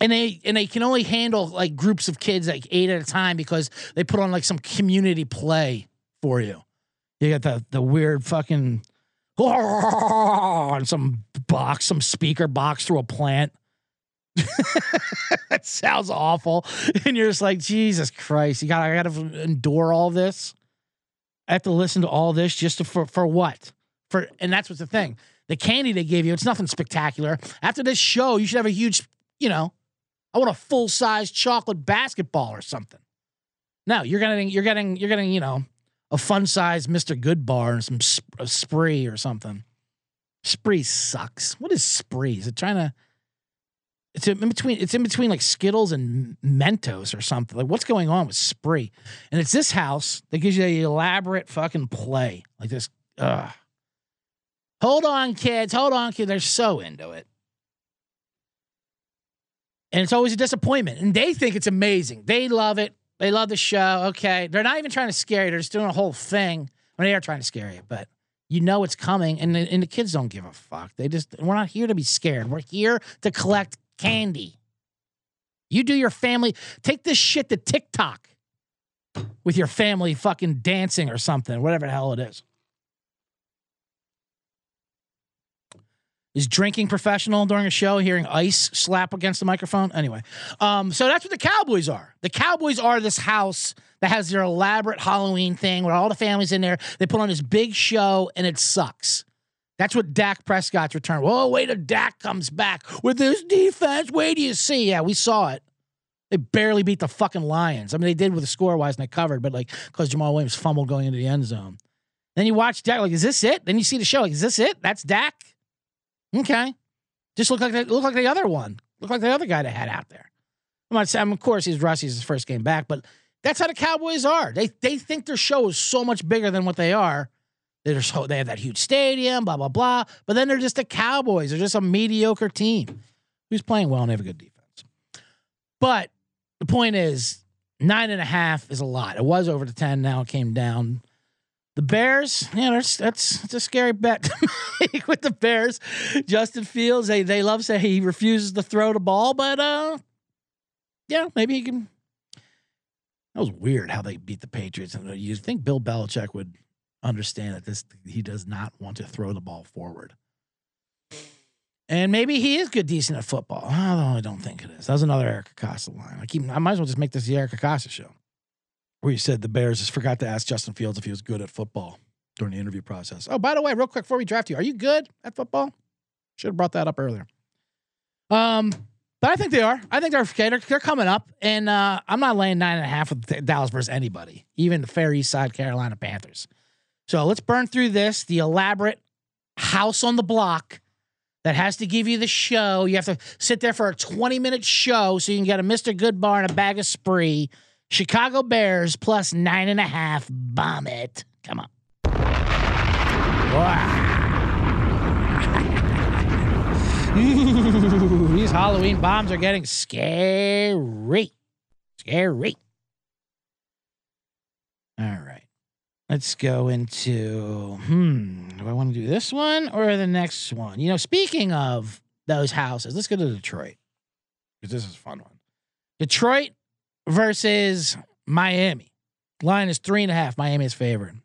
and they and they can only handle like groups of kids like eight at a time because they put on like some community play for you. You got the the weird fucking and some box, some speaker box through a plant. that sounds awful. And you're just like, Jesus Christ, you got I gotta endure all this. I have to listen to all this just to, for for what? For and that's what's the thing. The candy they gave you, it's nothing spectacular. After this show, you should have a huge, you know, I want a full size chocolate basketball or something. No, you're getting you're getting you're getting you know a fun size Mr. Goodbar and some sp- spree or something. Spree sucks. What is spree? Is it trying to? It's in between. It's in between like Skittles and Mentos or something. Like what's going on with spree? And it's this house that gives you the elaborate fucking play like this. Hold on, kids. Hold on, kids. They're so into it and it's always a disappointment. And they think it's amazing. They love it. They love the show. Okay, they're not even trying to scare you. They're just doing a whole thing. When they are trying to scare you, but you know it's coming, and the, and the kids don't give a fuck. They just we're not here to be scared. We're here to collect candy. You do your family. Take this shit to TikTok with your family fucking dancing or something, whatever the hell it is. Is drinking professional during a show, hearing ice slap against the microphone? Anyway, um, so that's what the Cowboys are. The Cowboys are this house that has their elaborate Halloween thing where all the families in there. They put on this big show and it sucks. That's what Dak Prescott's return. Whoa, wait till Dak comes back with this defense. Wait do you see? Yeah, we saw it. They barely beat the fucking Lions. I mean, they did with the score wise and they covered, but like because Jamaal Williams fumbled going into the end zone. Then you watch Dak, like, is this it? Then you see the show, like, is this it? That's Dak? Okay. Just look like the, look like the other one. Look like the other guy that had out there. I'm not saying, of course, he's Rusty's his first game back, but that's how the Cowboys are. They they think their show is so much bigger than what they are. They're so they have that huge stadium, blah blah blah. But then they're just the Cowboys. They're just a mediocre team who's playing well and they have a good defense. But the point is, nine and a half is a lot. It was over to ten. Now it came down. The Bears, yeah, that's that's, that's a scary bet to make with the Bears. Justin Fields, they they love say he refuses to throw the ball, but uh, yeah, maybe he can. That was weird how they beat the Patriots, and you think Bill Belichick would. Understand that this he does not want to throw the ball forward. And maybe he is good, decent at football. Although I don't think it is. That was another Eric Acosta line. I keep. I might as well just make this the Eric Acosta show, where you said the Bears just forgot to ask Justin Fields if he was good at football during the interview process. Oh, by the way, real quick before we draft you, are you good at football? Should have brought that up earlier. Um, but I think they are. I think they're okay. They're, they're coming up, and uh, I'm not laying nine and a half with Dallas versus anybody, even the Fair East Side Carolina Panthers. So let's burn through this. The elaborate house on the block that has to give you the show. You have to sit there for a 20 minute show so you can get a Mr. Goodbar and a bag of spree. Chicago Bears plus nine and a half. Bomb it. Come on. These Halloween bombs are getting scary. Scary. All right. Let's go into hmm. Do I want to do this one or the next one? You know, speaking of those houses, let's go to Detroit. Because this is a fun one. Detroit versus Miami. Line is three and a half. Miami is favored.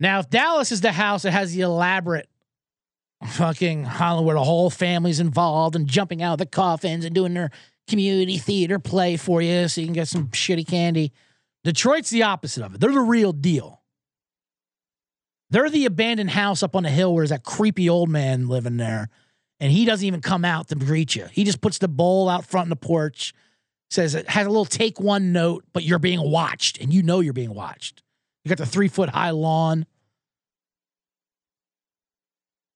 Now, if Dallas is the house that has the elaborate fucking Hollywood, where the whole family's involved and jumping out of the coffins and doing their community theater play for you so you can get some shitty candy. Detroit's the opposite of it. They're the real deal. They're the abandoned house up on the hill where there's that creepy old man living there. And he doesn't even come out to greet you. He just puts the bowl out front on the porch, says it has a little take one note, but you're being watched and you know you're being watched. You got the three foot high lawn.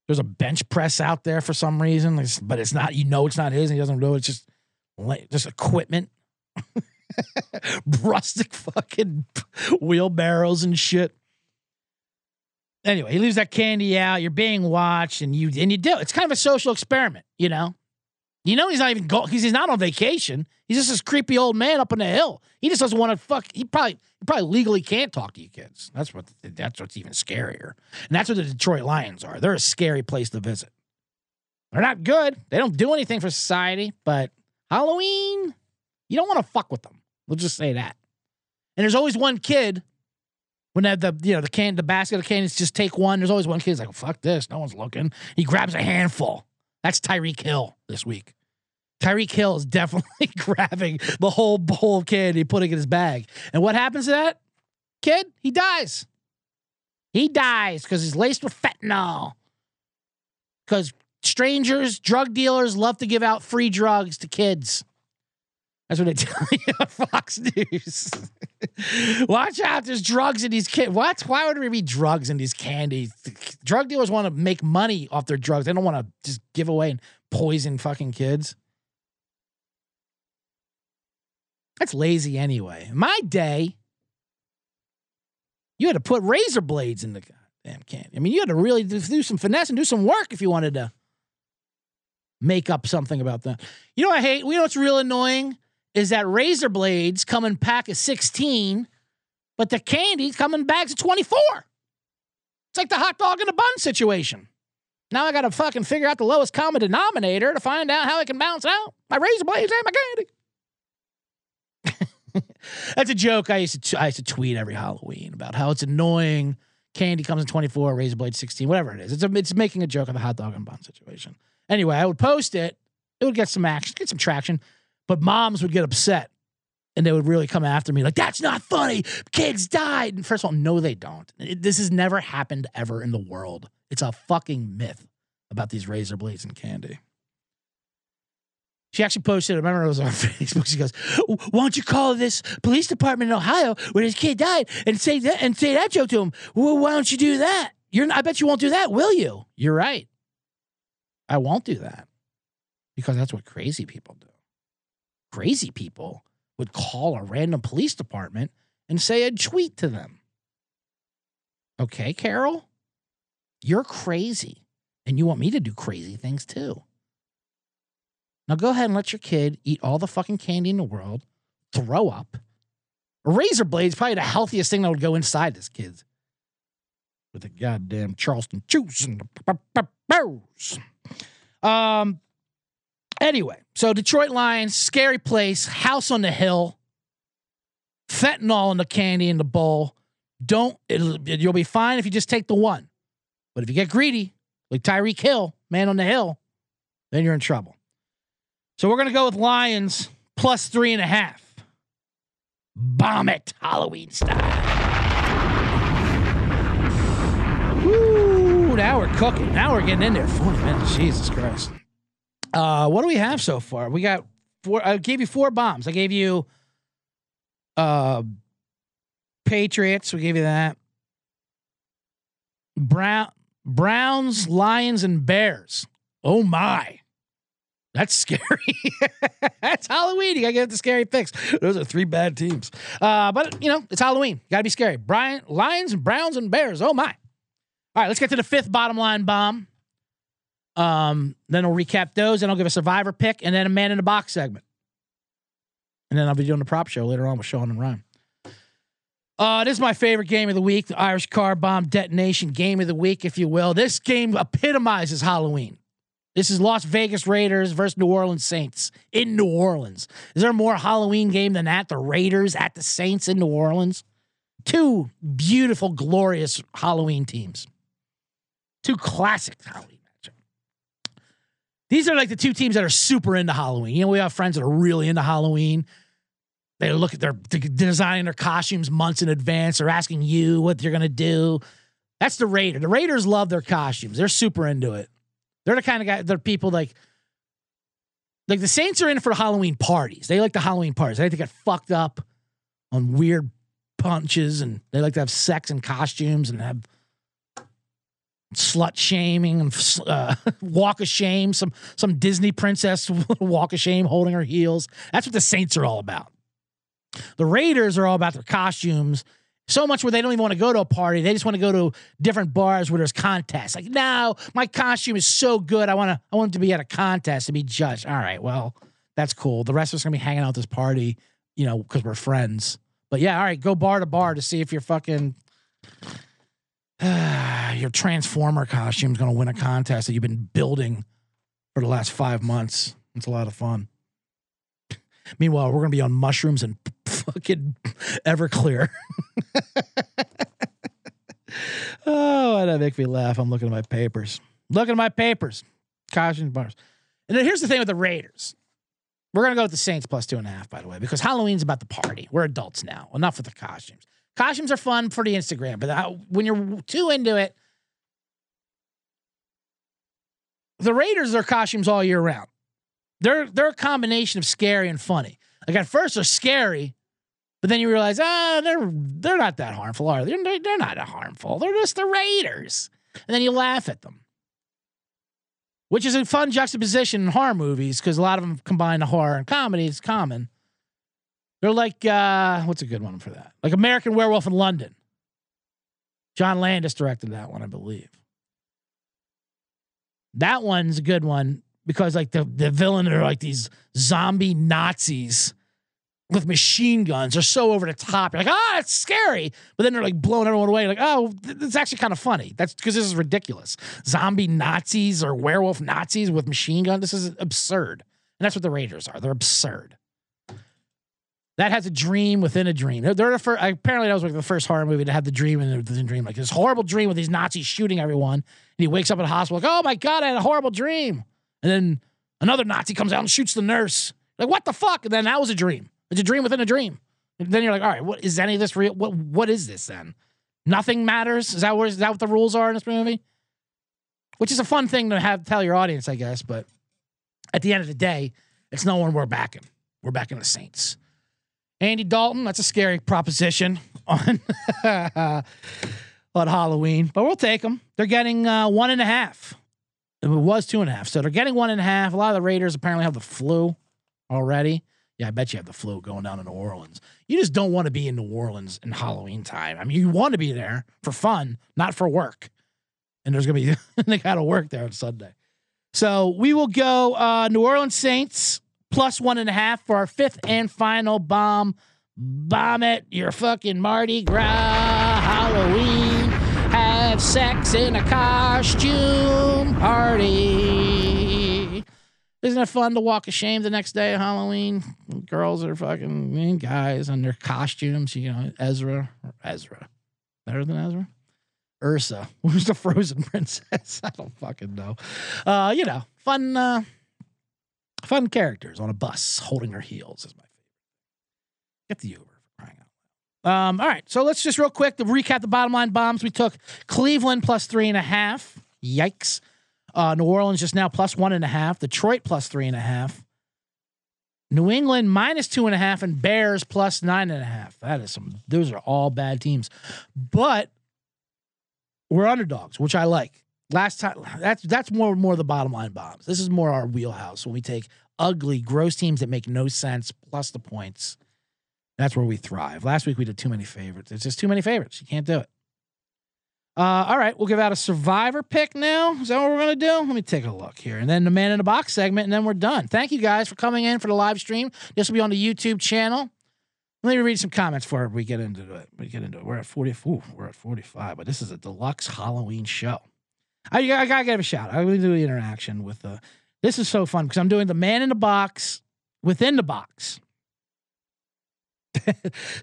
There's a bench press out there for some reason, but it's not, you know, it's not his and he doesn't know it's just, just equipment. rustic fucking wheelbarrows and shit. Anyway, he leaves that candy out. You're being watched, and you and you do. It's kind of a social experiment, you know. You know he's not even go. He's, he's not on vacation. He's just this creepy old man up on the hill. He just doesn't want to fuck. He probably he probably legally can't talk to you kids. That's what that's what's even scarier. And that's what the Detroit Lions are. They're a scary place to visit. They're not good. They don't do anything for society. But Halloween, you don't want to fuck with them. We'll just say that. And there's always one kid when the you know the can the basket of candies just take one. There's always one kid who's like, fuck this, no one's looking. He grabs a handful. That's Tyreek Hill this week. Tyreek Hill is definitely grabbing the whole bowl of candy, putting it in his bag. And what happens to that kid? He dies. He dies because he's laced with fentanyl. Because strangers, drug dealers love to give out free drugs to kids. That's what they tell you on Fox News. Watch out, there's drugs in these kids. What? Why would there be drugs in these candies? Drug dealers want to make money off their drugs. They don't want to just give away and poison fucking kids. That's lazy anyway. My day, you had to put razor blades in the goddamn candy. I mean, you had to really do some finesse and do some work if you wanted to make up something about that. You know what I hate? You know what's real annoying? Is that razor blades come in pack of 16, but the candy come in bags of 24. It's like the hot dog in a bun situation. Now I got to fucking figure out the lowest common denominator to find out how I can balance out my razor blades and my candy. That's a joke I used to I used to tweet every Halloween about how it's annoying. Candy comes in 24, razor blade 16, whatever it is. It's a, it's making a joke of the hot dog and bun situation. Anyway, I would post it. It would get some action, get some traction. But moms would get upset and they would really come after me like, that's not funny. Kids died. And first of all, no, they don't. It, this has never happened ever in the world. It's a fucking myth about these razor blades and candy. She actually posted, I remember it was on Facebook. She goes, Why don't you call this police department in Ohio where this kid died and say that and say that joke to him? Well, why don't you do that? You're I bet you won't do that, will you? You're right. I won't do that because that's what crazy people do crazy people would call a random police department and say a tweet to them. Okay, Carol, you're crazy and you want me to do crazy things too. Now go ahead and let your kid eat all the fucking candy in the world, throw up. A razor blade is probably the healthiest thing that would go inside this kid. With the goddamn Charleston Chews and the Um, Anyway, so Detroit Lions, scary place, house on the hill, fentanyl in the candy in the bowl. Don't you'll be fine if you just take the one. But if you get greedy, like Tyreek Hill, man on the hill, then you're in trouble. So we're gonna go with Lions plus three and a half. Bomb it, Halloween style. Woo, now we're cooking. Now we're getting in there. 40 minutes. Jesus Christ. Uh, what do we have so far? We got four. I gave you four bombs. I gave you uh Patriots. We gave you that. Brown Browns, Lions, and Bears. Oh my. That's scary. That's Halloween. You gotta get the scary picks. Those are three bad teams. Uh, but you know, it's Halloween. Gotta be scary. Brian, Lions, Browns, and Bears. Oh my. All right, let's get to the fifth bottom line bomb. Um, then I'll recap those, and I'll give a survivor pick, and then a man in the box segment. And then I'll be doing the prop show later on with Sean and Ryan. Uh, this is my favorite game of the week, the Irish Car Bomb Detonation game of the week, if you will. This game epitomizes Halloween. This is Las Vegas Raiders versus New Orleans Saints in New Orleans. Is there a more Halloween game than that? The Raiders at the Saints in New Orleans. Two beautiful, glorious Halloween teams. Two classic Halloween. These are like the two teams that are super into Halloween. You know, we have friends that are really into Halloween. They look at their designing their costumes months in advance. They're asking you what you're gonna do. That's the Raider. The Raiders love their costumes. They're super into it. They're the kind of guy. They're people like like the Saints are in for Halloween parties. They like the Halloween parties. They like to get fucked up on weird punches, and they like to have sex and costumes and have slut shaming and uh, walk of shame. Some some Disney princess walk of shame holding her heels. That's what the Saints are all about. The Raiders are all about their costumes. So much where they don't even want to go to a party. They just want to go to different bars where there's contests. Like, no, my costume is so good. I want to I want to be at a contest to be judged. All right, well, that's cool. The rest of us are gonna be hanging out this party, you know, because we're friends. But yeah, all right, go bar to bar to see if you're fucking your transformer costume is going to win a contest that you've been building for the last five months. It's a lot of fun. Meanwhile, we're going to be on mushrooms and fucking Everclear. oh, that make me laugh. I'm looking at my papers. Looking at my papers. Costume bars. And then here's the thing with the Raiders. We're going to go with the Saints plus two and a half, by the way, because Halloween's about the party. We're adults now. Enough with the costumes. Costumes are fun for the Instagram, but when you're too into it, the Raiders are costumes all year round. They're they're a combination of scary and funny. Like at first they're scary, but then you realize, ah, they're they're not that harmful, are they? They're, they're not harmful. They're just the Raiders, and then you laugh at them, which is a fun juxtaposition in horror movies because a lot of them combine the horror and comedy. It's common. They're like, uh, what's a good one for that? Like American Werewolf in London. John Landis directed that one, I believe. That one's a good one because like the, the villain are like these zombie Nazis with machine guns. They're so over the top. You're like, ah, oh, it's scary. But then they're like blowing everyone away. Like, oh, it's actually kind of funny. That's because this is ridiculous. Zombie Nazis or werewolf Nazis with machine guns. This is absurd. And that's what the Raiders are. They're absurd. That has a dream within a dream. They're, the first, apparently that was like the first horror movie to have the dream within the dream. Like this horrible dream with these Nazis shooting everyone, and he wakes up in a hospital like, "Oh my god, I had a horrible dream." And then another Nazi comes out and shoots the nurse. Like, what the fuck? And then that was a dream. It's a dream within a dream. And then you're like, all right, what is any of this real? What what is this then? Nothing matters. Is that what is that what the rules are in this movie? Which is a fun thing to have tell your audience, I guess. But at the end of the day, it's no one we're backing. We're backing the Saints. Andy Dalton, that's a scary proposition on on Halloween, but we'll take them. They're getting uh, one and a half. It was two and a half, so they're getting one and a half. A lot of the Raiders apparently have the flu already. Yeah, I bet you have the flu going down to New Orleans. You just don't want to be in New Orleans in Halloween time. I mean, you want to be there for fun, not for work. And there's gonna be they gotta work there on Sunday. So we will go uh, New Orleans Saints plus one and a half for our fifth and final bomb. Bomb it, your fucking Mardi Gras Halloween. Have sex in a costume party. Isn't it fun to walk ashamed the next day of Halloween? Girls are fucking mean guys in their costumes, you know, Ezra or Ezra. Better than Ezra? Ursa. Who's the frozen princess? I don't fucking know. Uh, you know, fun uh fun characters on a bus holding her heels is my favorite. Get the Uber for crying out loud. Um, all right, so let's just real quick to recap the bottom line bombs. We took Cleveland plus three and a half. Yikes. Uh, New Orleans just now plus one and a half. Detroit plus three and a half. New England minus two and a half and Bears plus nine and a half. That is some, those are all bad teams. But we're underdogs, which I like. Last time, that's that's more more the bottom line bombs. This is more our wheelhouse when we take ugly, gross teams that make no sense plus the points. That's where we thrive. Last week we did too many favorites. It's just too many favorites. You can't do it. Uh, all right, we'll give out a survivor pick now. Is that what we're gonna do? Let me take a look here, and then the man in the box segment, and then we're done. Thank you guys for coming in for the live stream. This will be on the YouTube channel. Let me read some comments before we get into it. We get into it. We're at forty. Ooh, we're at forty-five, but this is a deluxe Halloween show. I, I gotta give a shout. I'm gonna do the interaction with the. This is so fun because I'm doing the man in the box within the box.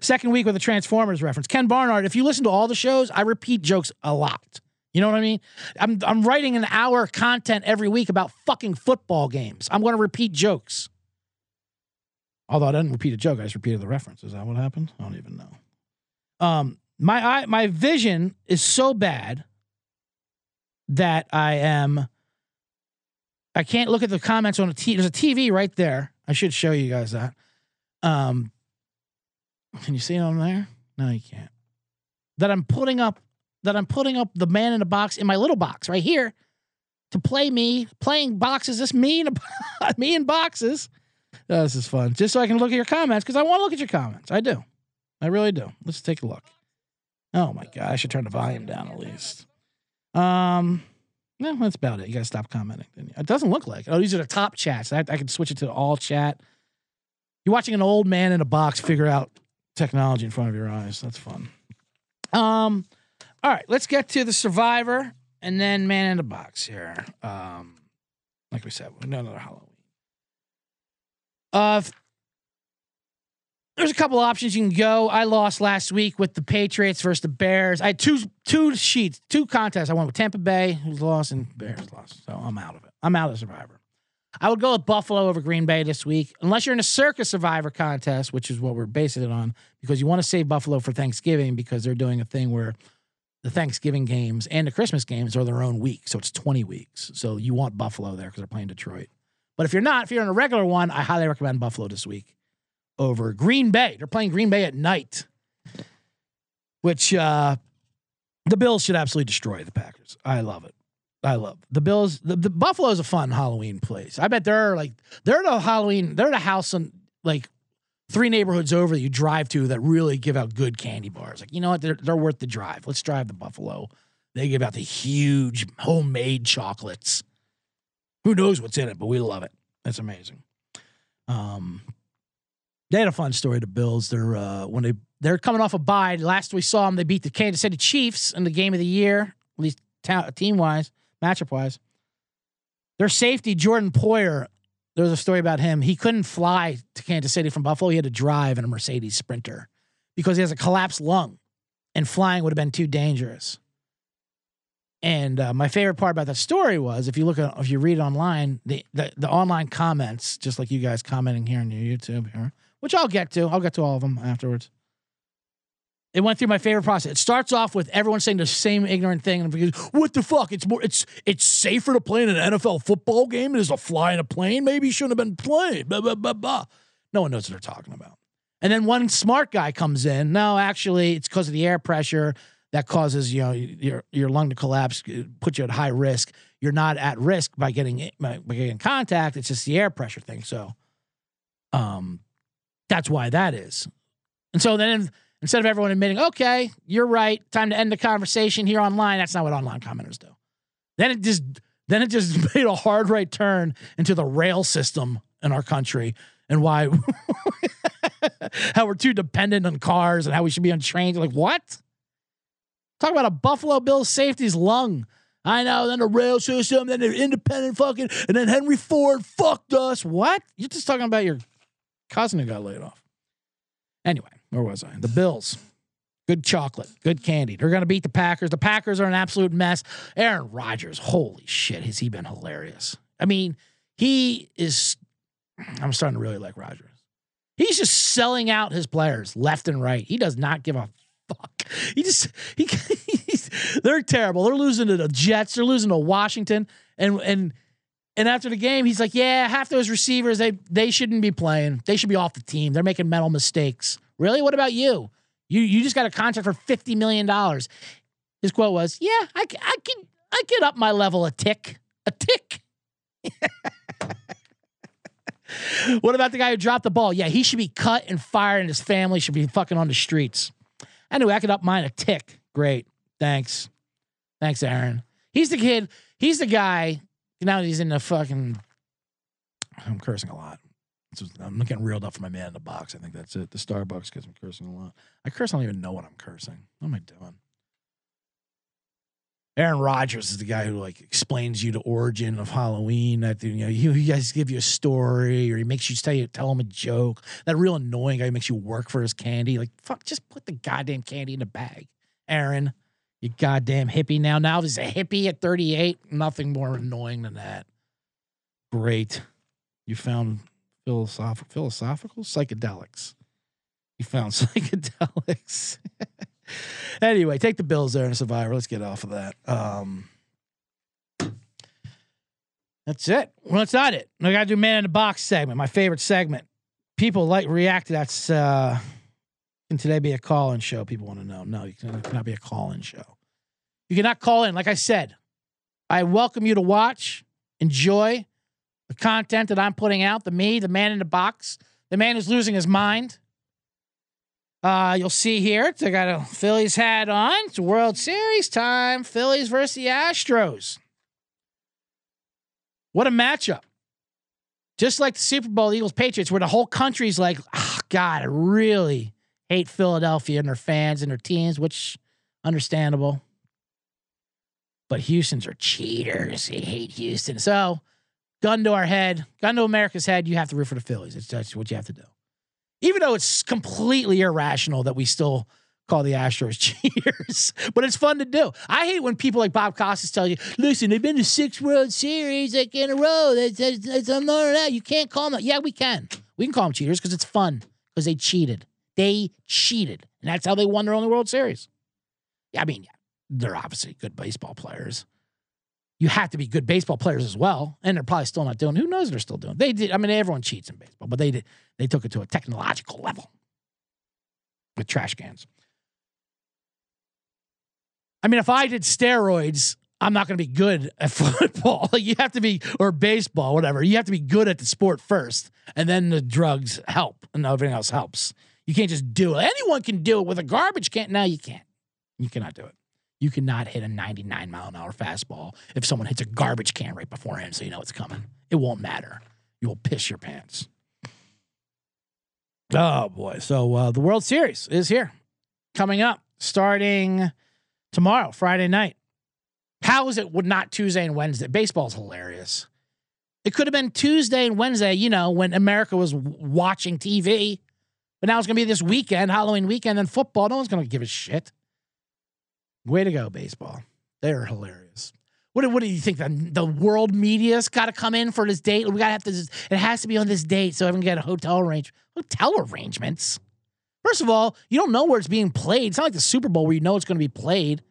Second week with a Transformers reference. Ken Barnard, if you listen to all the shows, I repeat jokes a lot. You know what I mean? I'm I'm writing an hour content every week about fucking football games. I'm going to repeat jokes. Although I didn't repeat a joke, I just repeated the reference. Is that what happened? I don't even know. Um, my eye, my vision is so bad that I am. I can't look at the comments on a T. There's a TV right there. I should show you guys that. Um, can you see it on there? No, you can't. That I'm putting up. That I'm putting up the man in a box in my little box right here to play me playing boxes. This me in a, me in boxes. Oh, this is fun. Just so I can look at your comments because I want to look at your comments. I do. I really do. Let's take a look. Oh my god, I should turn the volume down at least. Um, no, that's about it. You gotta stop commenting. It doesn't look like. It. Oh, these are the top chats. I, I can switch it to all chat. You're watching an old man in a box figure out technology in front of your eyes. That's fun. Um, all right, let's get to the survivor and then man in a box here. Um, like we said, another Halloween. Uh, there's a couple options you can go. I lost last week with the Patriots versus the Bears. I had two two sheets, two contests. I went with Tampa Bay, who's lost, and Bears lost. So I'm out of it. I'm out of Survivor. I would go with Buffalo over Green Bay this week, unless you're in a Circa Survivor contest, which is what we're basing it on, because you want to save Buffalo for Thanksgiving because they're doing a thing where the Thanksgiving games and the Christmas games are their own week, so it's 20 weeks. So you want Buffalo there because they're playing Detroit. But if you're not, if you're in a regular one, I highly recommend Buffalo this week over Green Bay. They're playing Green Bay at night, which uh, the Bills should absolutely destroy the Packers. I love it. I love the Bills. The, the Buffalo is a fun Halloween place. I bet they're like they're the Halloween. They're the house on like three neighborhoods over that you drive to that really give out good candy bars. Like you know what? They're they're worth the drive. Let's drive to Buffalo. They give out the huge homemade chocolates. Who knows what's in it, but we love it. That's amazing. Um, they had a fun story. The Bills. They're uh, when they they're coming off a bye. Last we saw them, they beat the Kansas City Chiefs in the game of the year, at least team wise, matchup wise. Their safety Jordan Poyer. there was a story about him. He couldn't fly to Kansas City from Buffalo. He had to drive in a Mercedes Sprinter because he has a collapsed lung, and flying would have been too dangerous. And uh, my favorite part about that story was if you look at if you read online, the, the the online comments, just like you guys commenting here on your YouTube here, which I'll get to. I'll get to all of them afterwards. It went through my favorite process. It starts off with everyone saying the same ignorant thing, and because what the fuck? It's more. It's it's safer to play in an NFL football game than it is to fly in a plane. Maybe you shouldn't have been playing. Blah blah blah blah. No one knows what they're talking about. And then one smart guy comes in. No, actually, it's because of the air pressure that causes you know your your lung to collapse, put you at high risk. You're not at risk by getting by getting contact. It's just the air pressure thing. So, um, that's why that is. And so then instead of everyone admitting, okay, you're right, time to end the conversation here online, that's not what online commenters do. Then it just then it just made a hard right turn into the rail system in our country and why how we're too dependent on cars and how we should be on trains. Like what? Talk about a Buffalo Bills safety's lung. I know. Then the rail system, then the independent fucking, and then Henry Ford fucked us. What? You're just talking about your who got laid off. Anyway, where was I? The Bills. Good chocolate, good candy. They're going to beat the Packers. The Packers are an absolute mess. Aaron Rodgers, holy shit, has he been hilarious? I mean, he is. I'm starting to really like Rodgers. He's just selling out his players left and right. He does not give a fuck. He just he. they're terrible. They're losing to the Jets. They're losing to Washington. And and and after the game, he's like, "Yeah, half those receivers they they shouldn't be playing. They should be off the team. They're making mental mistakes." Really? What about you? You you just got a contract for fifty million dollars. His quote was, "Yeah, I I can I get up my level a tick, a tick." what about the guy who dropped the ball? Yeah, he should be cut and fired, and his family should be fucking on the streets. Anyway, I could up mine a tick. Great, thanks, thanks, Aaron. He's the kid. He's the guy. Now he's in the fucking. I'm cursing a lot. I'm getting reeled up for my man in the box. I think that's it. The Starbucks gets me cursing a lot. I curse. I don't even know what I'm cursing. What am I doing? Aaron Rodgers is the guy who like explains you the origin of Halloween. That you know, he, he guys give you a story, or he makes you tell you tell him a joke. That real annoying guy makes you work for his candy. Like fuck, just put the goddamn candy in the bag, Aaron. You goddamn hippie now. Now he's a hippie at 38. Nothing more annoying than that. Great. You found philosophical, philosophical psychedelics. You found psychedelics. anyway, take the Bills there in Survivor. Let's get off of that. Um, that's it. Well, that's not it. I got to do man in the box segment, my favorite segment. People like react to that. Uh, can today be a call-in show? People want to know. No, you cannot be a call-in show. You cannot call in. Like I said, I welcome you to watch, enjoy the content that I'm putting out. The me, the man in the box, the man who's losing his mind. Uh, you'll see here, I got a Phillies hat on. It's World Series time. Phillies versus the Astros. What a matchup. Just like the Super Bowl, Eagles Patriots, where the whole country's like, oh, God, I really hate Philadelphia and their fans and their teams, which understandable. But Houston's are cheaters. They hate Houston. So, gun to our head, gun to America's head, you have to root for the Phillies. It's that's what you have to do. Even though it's completely irrational that we still call the Astros cheaters, but it's fun to do. I hate when people like Bob Costas tell you, listen, they've been to six World Series like in a row. That's, that's, that's, no, no, no. You can't call them. Yeah, we can. We can call them cheaters because it's fun because they cheated. They cheated. And that's how they won their only World Series. Yeah, I mean, yeah, they're obviously good baseball players. You have to be good baseball players as well, and they're probably still not doing. Who knows? They're still doing. They did. I mean, everyone cheats in baseball, but they did. They took it to a technological level with trash cans. I mean, if I did steroids, I'm not going to be good at football. you have to be, or baseball, whatever. You have to be good at the sport first, and then the drugs help, and everything else helps. You can't just do it. Anyone can do it with a garbage can. No, you can't. You cannot do it. You cannot hit a 99 mile an hour fastball if someone hits a garbage can right before him, so you know it's coming. It won't matter. You will piss your pants. Oh boy! So uh, the World Series is here, coming up, starting tomorrow, Friday night. How is it would not Tuesday and Wednesday? Baseball's hilarious. It could have been Tuesday and Wednesday, you know, when America was watching TV. But now it's going to be this weekend, Halloween weekend, and football. No one's going to give a shit. Way to go, baseball. They're hilarious. What, what do you think? The, the world media's got to come in for this date. We got to have to. It has to be on this date so everyone can get a hotel arrange. Hotel arrangements. First of all, you don't know where it's being played. It's not like the Super Bowl where you know it's going to be played.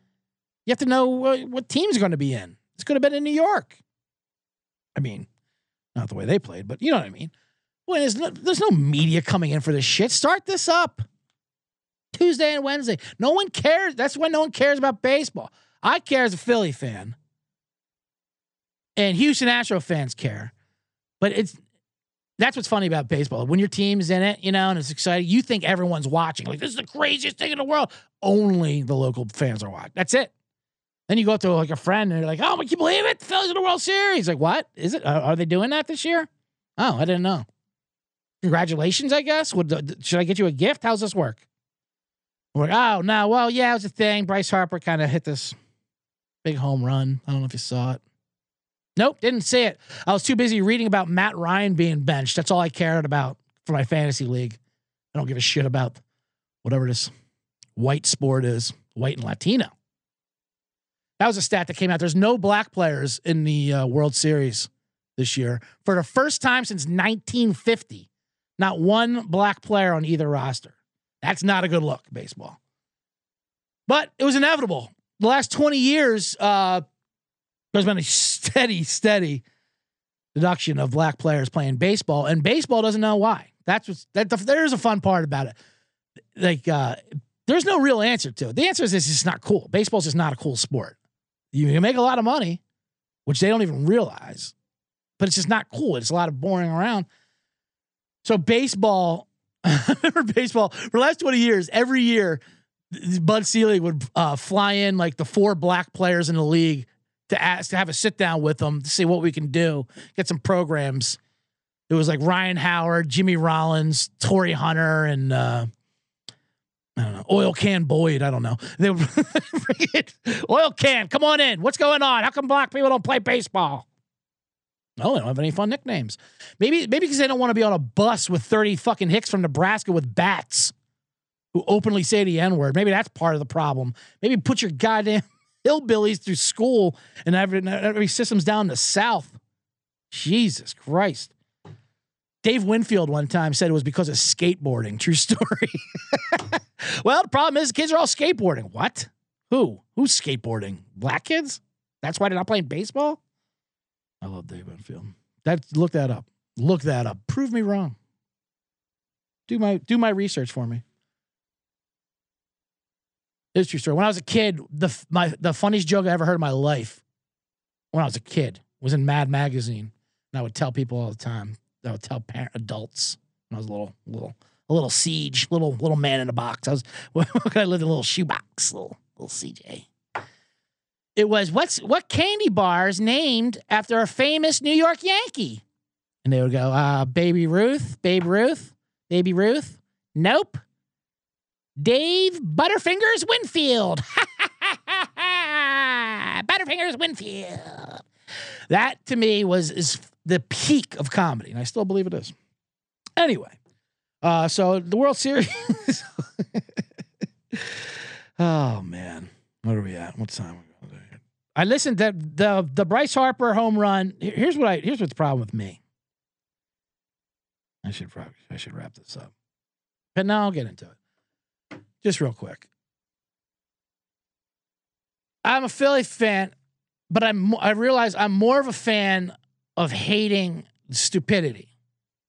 You have to know what, what team's going to be in. It's going to be in New York. I mean, not the way they played, but you know what I mean. Well, there's no, there's no media coming in for this shit. Start this up. Tuesday and Wednesday. No one cares. That's when no one cares about baseball. I care as a Philly fan. And Houston Astro fans care. But it's that's what's funny about baseball. When your team's in it, you know, and it's exciting, you think everyone's watching. Like, this is the craziest thing in the world. Only the local fans are watching. That's it. Then you go up to like a friend and they're like, oh, can you believe it? The Phillies in the World Series. Like, what? Is it? Are they doing that this year? Oh, I didn't know. Congratulations, I guess. Would, should I get you a gift? How's this work? We're oh, no. Well, yeah, it was a thing. Bryce Harper kind of hit this big home run. I don't know if you saw it. Nope, didn't see it. I was too busy reading about Matt Ryan being benched. That's all I cared about for my fantasy league. I don't give a shit about whatever this white sport is, white and Latino. That was a stat that came out. There's no black players in the uh, World Series this year for the first time since 1950. Not one black player on either roster. That's not a good look, baseball. But it was inevitable. The last 20 years, uh, there's been a steady, steady deduction of black players playing baseball, and baseball doesn't know why. That's what's that. There's a fun part about it. Like, uh, there's no real answer to it. The answer is it's just not cool. Baseball's just not a cool sport. You can make a lot of money, which they don't even realize, but it's just not cool. It's a lot of boring around. So baseball, baseball for the last 20 years, every year, Bud Selig would uh, fly in like the four black players in the league to ask to have a sit down with them to see what we can do, get some programs. It was like Ryan Howard, Jimmy Rollins, Torii Hunter, and uh, I don't know, Oil Can Boyd. I don't know. They Oil Can, come on in. What's going on? How come black people don't play baseball? Oh, no, they don't have any fun nicknames. Maybe maybe because they don't want to be on a bus with 30 fucking hicks from Nebraska with bats who openly say the N-word. Maybe that's part of the problem. Maybe put your goddamn hillbillies through school and every, every system's down the South. Jesus Christ. Dave Winfield one time said it was because of skateboarding. True story. well, the problem is kids are all skateboarding. What? Who? Who's skateboarding? Black kids? That's why they're not playing baseball? I love Dave Winfield. That look that up. Look that up. Prove me wrong. Do my do my research for me. True story. When I was a kid, the my the funniest joke I ever heard in my life when I was a kid was in Mad Magazine, and I would tell people all the time. I would tell parent adults when I was a little little a little CJ, little little man in a box. I was I lived in a little shoebox, little little CJ. It was what's what candy bars named after a famous New York Yankee? And they would go, uh, Baby Ruth, Babe Ruth, Baby Ruth. Nope. Dave Butterfingers Winfield. Butterfingers Winfield. That to me was is the peak of comedy, and I still believe it is. Anyway, uh, so the World Series. oh man, what are we at? What time? I listened to the the Bryce Harper home run. Here's what I here's what's the problem with me. I should probably I should wrap this up, but now I'll get into it. Just real quick. I'm a Philly fan, but I'm I realize I'm more of a fan of hating stupidity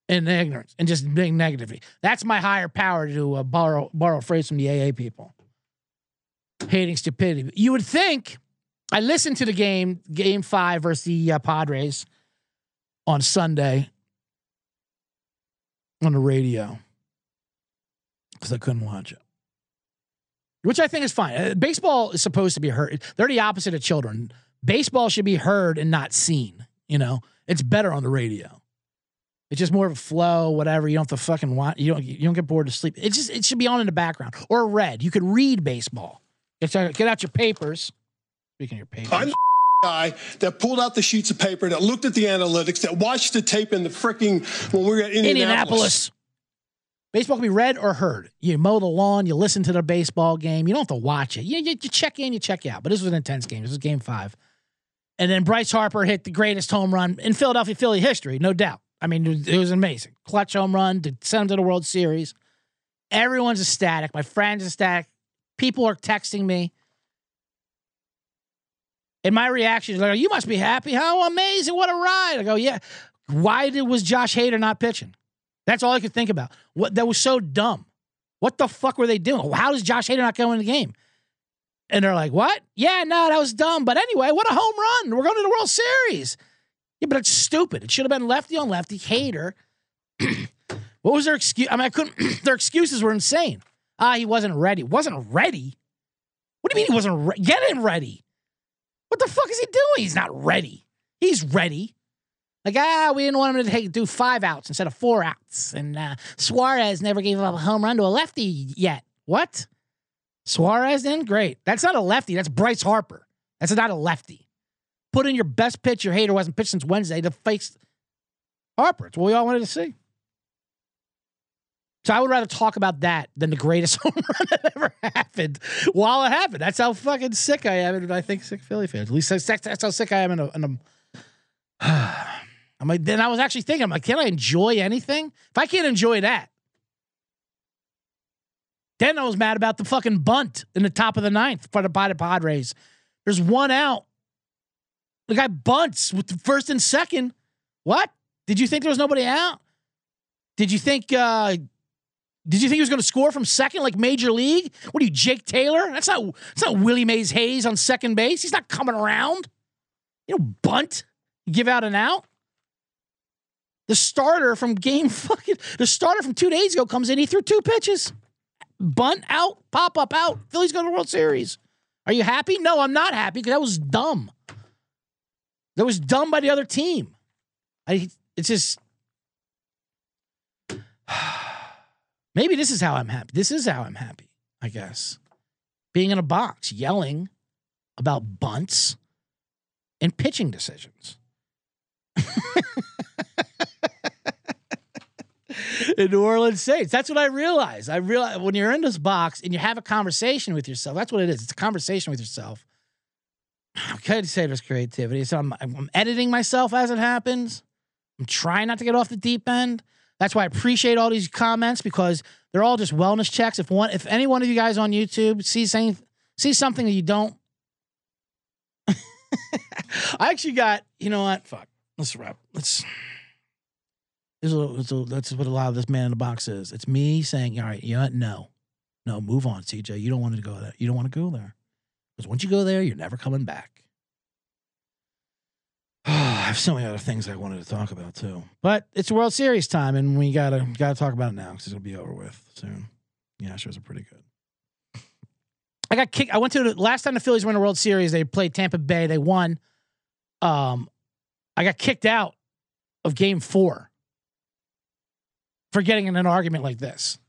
and ignorance and just being negativity. That's my higher power to uh, borrow borrow a phrase from the AA people. Hating stupidity. You would think I listened to the game, game five versus the uh, Padres on Sunday on the radio because I couldn't watch it, which I think is fine. Uh, baseball is supposed to be heard. They're the opposite of children. Baseball should be heard and not seen. You know, it's better on the radio. It's just more of a flow, whatever. You don't have to fucking want. You don't. You don't get bored to sleep. It just. It should be on in the background or read. You could read baseball. Get out your papers Speaking of your papers. I'm the guy that pulled out the sheets of paper, that looked at the analytics, that watched the tape in the freaking when we were at Indianapolis. Indianapolis. Baseball can be read or heard. You mow the lawn, you listen to the baseball game. You don't have to watch it. You, you, you check in, you check out. But this was an intense game. This was game five. And then Bryce Harper hit the greatest home run in Philadelphia Philly history, no doubt. I mean, it was amazing. Clutch home run to send him to the World Series. Everyone's ecstatic. My friends are ecstatic. People are texting me. And my reaction is like, you must be happy. How amazing. What a ride. I go, yeah. Why did, was Josh Hader not pitching? That's all I could think about. What That was so dumb. What the fuck were they doing? How does Josh Hader not go in the game? And they're like, what? Yeah, no, that was dumb. But anyway, what a home run. We're going to the World Series. Yeah, but it's stupid. It should have been lefty on lefty. Hader. what was their excuse? I mean, I couldn't. their excuses were insane. Ah, he wasn't ready. Wasn't ready? What do you mean he wasn't ready? Get him ready. What the fuck is he doing? He's not ready. He's ready. Like, ah, we didn't want him to take, do five outs instead of four outs. And uh, Suarez never gave up a home run to a lefty yet. What? Suarez then? Great. That's not a lefty. That's Bryce Harper. That's not a lefty. Put in your best pitcher. Hader wasn't pitched since Wednesday to face Harper. It's what we all wanted to see. So I would rather talk about that than the greatest home run that ever happened while it happened. That's how fucking sick I am, and I think sick Philly fans. At least that's, that's how sick I am. In a, in a I'm like, then I was actually thinking, I'm like, can I enjoy anything? If I can't enjoy that, then I was mad about the fucking bunt in the top of the ninth for the by the Padres. There's one out. The guy bunts with the first and second. What? Did you think there was nobody out? Did you think uh did you think he was going to score from second like major league? What are you, Jake Taylor? That's not that's not Willie Mays Hayes on second base. He's not coming around. You know, bunt, give out an out. The starter from game fucking the starter from two days ago comes in. He threw two pitches, bunt out, pop up out. Phillies go to the World Series. Are you happy? No, I'm not happy because that was dumb. That was dumb by the other team. I it's just maybe this is how I'm happy. This is how I'm happy, I guess. Being in a box, yelling about bunts and pitching decisions. in New Orleans Saints. That's what I realized. I realize when you're in this box and you have a conversation with yourself, that's what it is. It's a conversation with yourself. I could say there's creativity. So I'm, I'm editing myself as it happens. I'm trying not to get off the deep end. That's why I appreciate all these comments because they're all just wellness checks. If one, if any one of you guys on YouTube sees saying sees something that you don't, I actually got. You know what? Fuck. Let's wrap. Let's. Is a, it's a, that's what a lot of this man in the box is. It's me saying, "All right, you know? No, no, move on, CJ. You don't want to go there. You don't want to go there because once you go there, you're never coming back." I have so many other things I wanted to talk about too, but it's World Series time, and we gotta gotta talk about it now because it'll be over with soon. Yeah, Astros are pretty good. I got kicked. I went to the last time the Phillies won the World Series. They played Tampa Bay. They won. Um, I got kicked out of Game Four for getting in an argument like this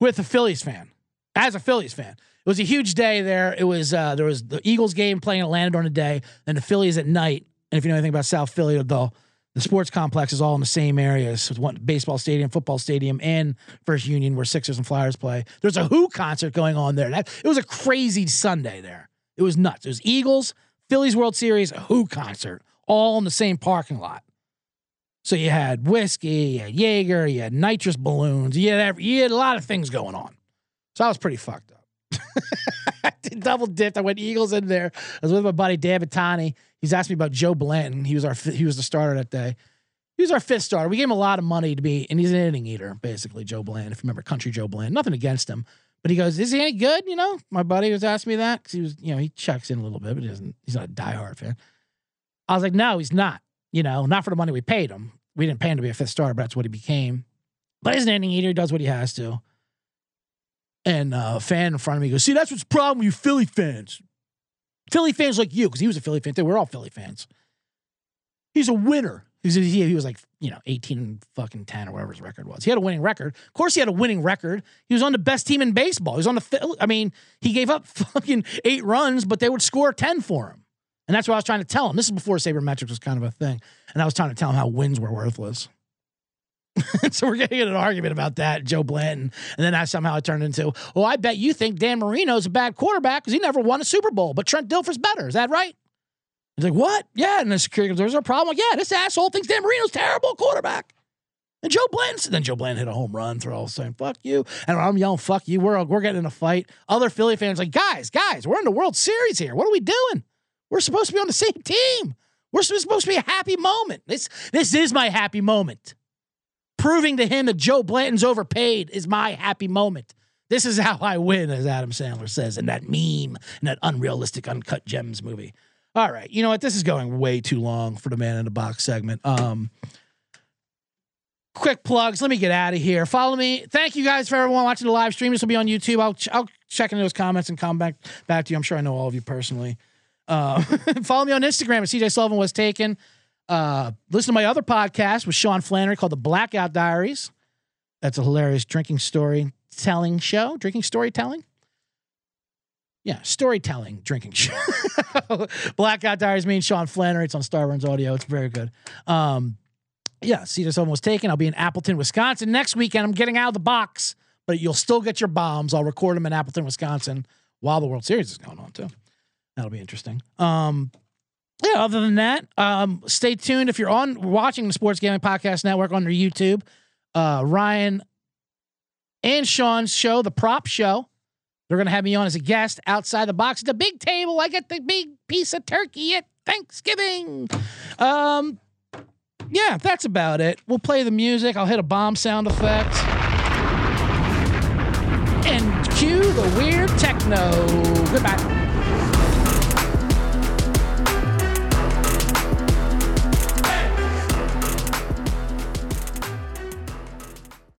with a Phillies fan. As a Phillies fan, it was a huge day there. It was uh, there was the Eagles game playing Atlanta during the day, and the Phillies at night. And if you know anything about South Philly, the the sports complex is all in the same areas. With one baseball stadium, football stadium, and First Union, where Sixers and Flyers play. There's a Who concert going on there. That it was a crazy Sunday there. It was nuts. It was Eagles, Phillies World Series, a Who concert, all in the same parking lot. So you had whiskey, you had Jaeger, you had nitrous balloons, you had every, you had a lot of things going on. So I was pretty fucked up. I double dipped. I went Eagles in there. I was with my buddy Dan Battani. He's asked me about Joe Blanton. He was our he was the starter that day. He was our fifth starter. We gave him a lot of money to be, and he's an inning eater, basically, Joe Bland. If you remember Country Joe Bland, nothing against him. But he goes, Is he any good? You know, my buddy was asking me that because he was, you know, he checks in a little bit, but he doesn't, he's not a diehard fan. I was like, No, he's not. You know, not for the money we paid him we didn't pay him to be a fifth starter, but that's what he became. But he's an inning eater. He does what he has to. And uh, a fan in front of me goes, See, that's what's the problem with you Philly fans. Philly fans like you, because he was a Philly fan. We're all Philly fans. He's a winner. He, he was like, you know, 18 fucking 10 or whatever his record was. He had a winning record. Of course, he had a winning record. He was on the best team in baseball. He was on the, I mean, he gave up fucking eight runs, but they would score 10 for him. And that's what I was trying to tell him. This is before sabermetrics was kind of a thing. And I was trying to tell him how wins were worthless. so we're getting in an argument about that, Joe Blanton. And then I somehow it turned into, well, I bet you think Dan Marino's a bad quarterback because he never won a Super Bowl, but Trent Dilfer's better. Is that right? He's like, what? Yeah. And the security goes, there's a problem. Yeah, this asshole thinks Dan Marino's terrible quarterback. And Joe Blanton, then Joe Blanton hit a home run, throw all saying, fuck you. And I'm yelling, fuck you. We're, we're getting in a fight. Other Philly fans like, guys, guys, we're in the World Series here. What are we doing? We're supposed to be on the same team. We're supposed to be a happy moment. This this is my happy moment. Proving to him that Joe Blanton's overpaid is my happy moment. This is how I win, as Adam Sandler says in that meme, in that unrealistic Uncut Gems movie. All right, you know what? This is going way too long for the man in the box segment. Um, quick plugs. Let me get out of here. Follow me. Thank you guys for everyone watching the live stream. This will be on YouTube. I'll I'll check into those comments and come back back to you. I'm sure I know all of you personally. Uh, follow me on Instagram at CJ Sullivan was taken. Uh, listen to my other podcast with Sean Flannery called The Blackout Diaries. That's a hilarious drinking story telling show. Drinking storytelling. Yeah, storytelling drinking show. Blackout Diaries me and Sean Flannery. It's on Starburns Audio. It's very good. Um, Yeah, CJ Sullivan was taken. I'll be in Appleton, Wisconsin next weekend. I'm getting out of the box, but you'll still get your bombs. I'll record them in Appleton, Wisconsin while the World Series is going on too. That'll be interesting. Um, yeah, other than that, um, stay tuned if you're on watching the Sports Gambling Podcast Network on their YouTube. Uh, Ryan and Sean's show, the prop show. They're gonna have me on as a guest outside the box at the big table. I get the big piece of turkey at Thanksgiving. Um, yeah, that's about it. We'll play the music. I'll hit a bomb sound effect. And cue the weird techno. Goodbye.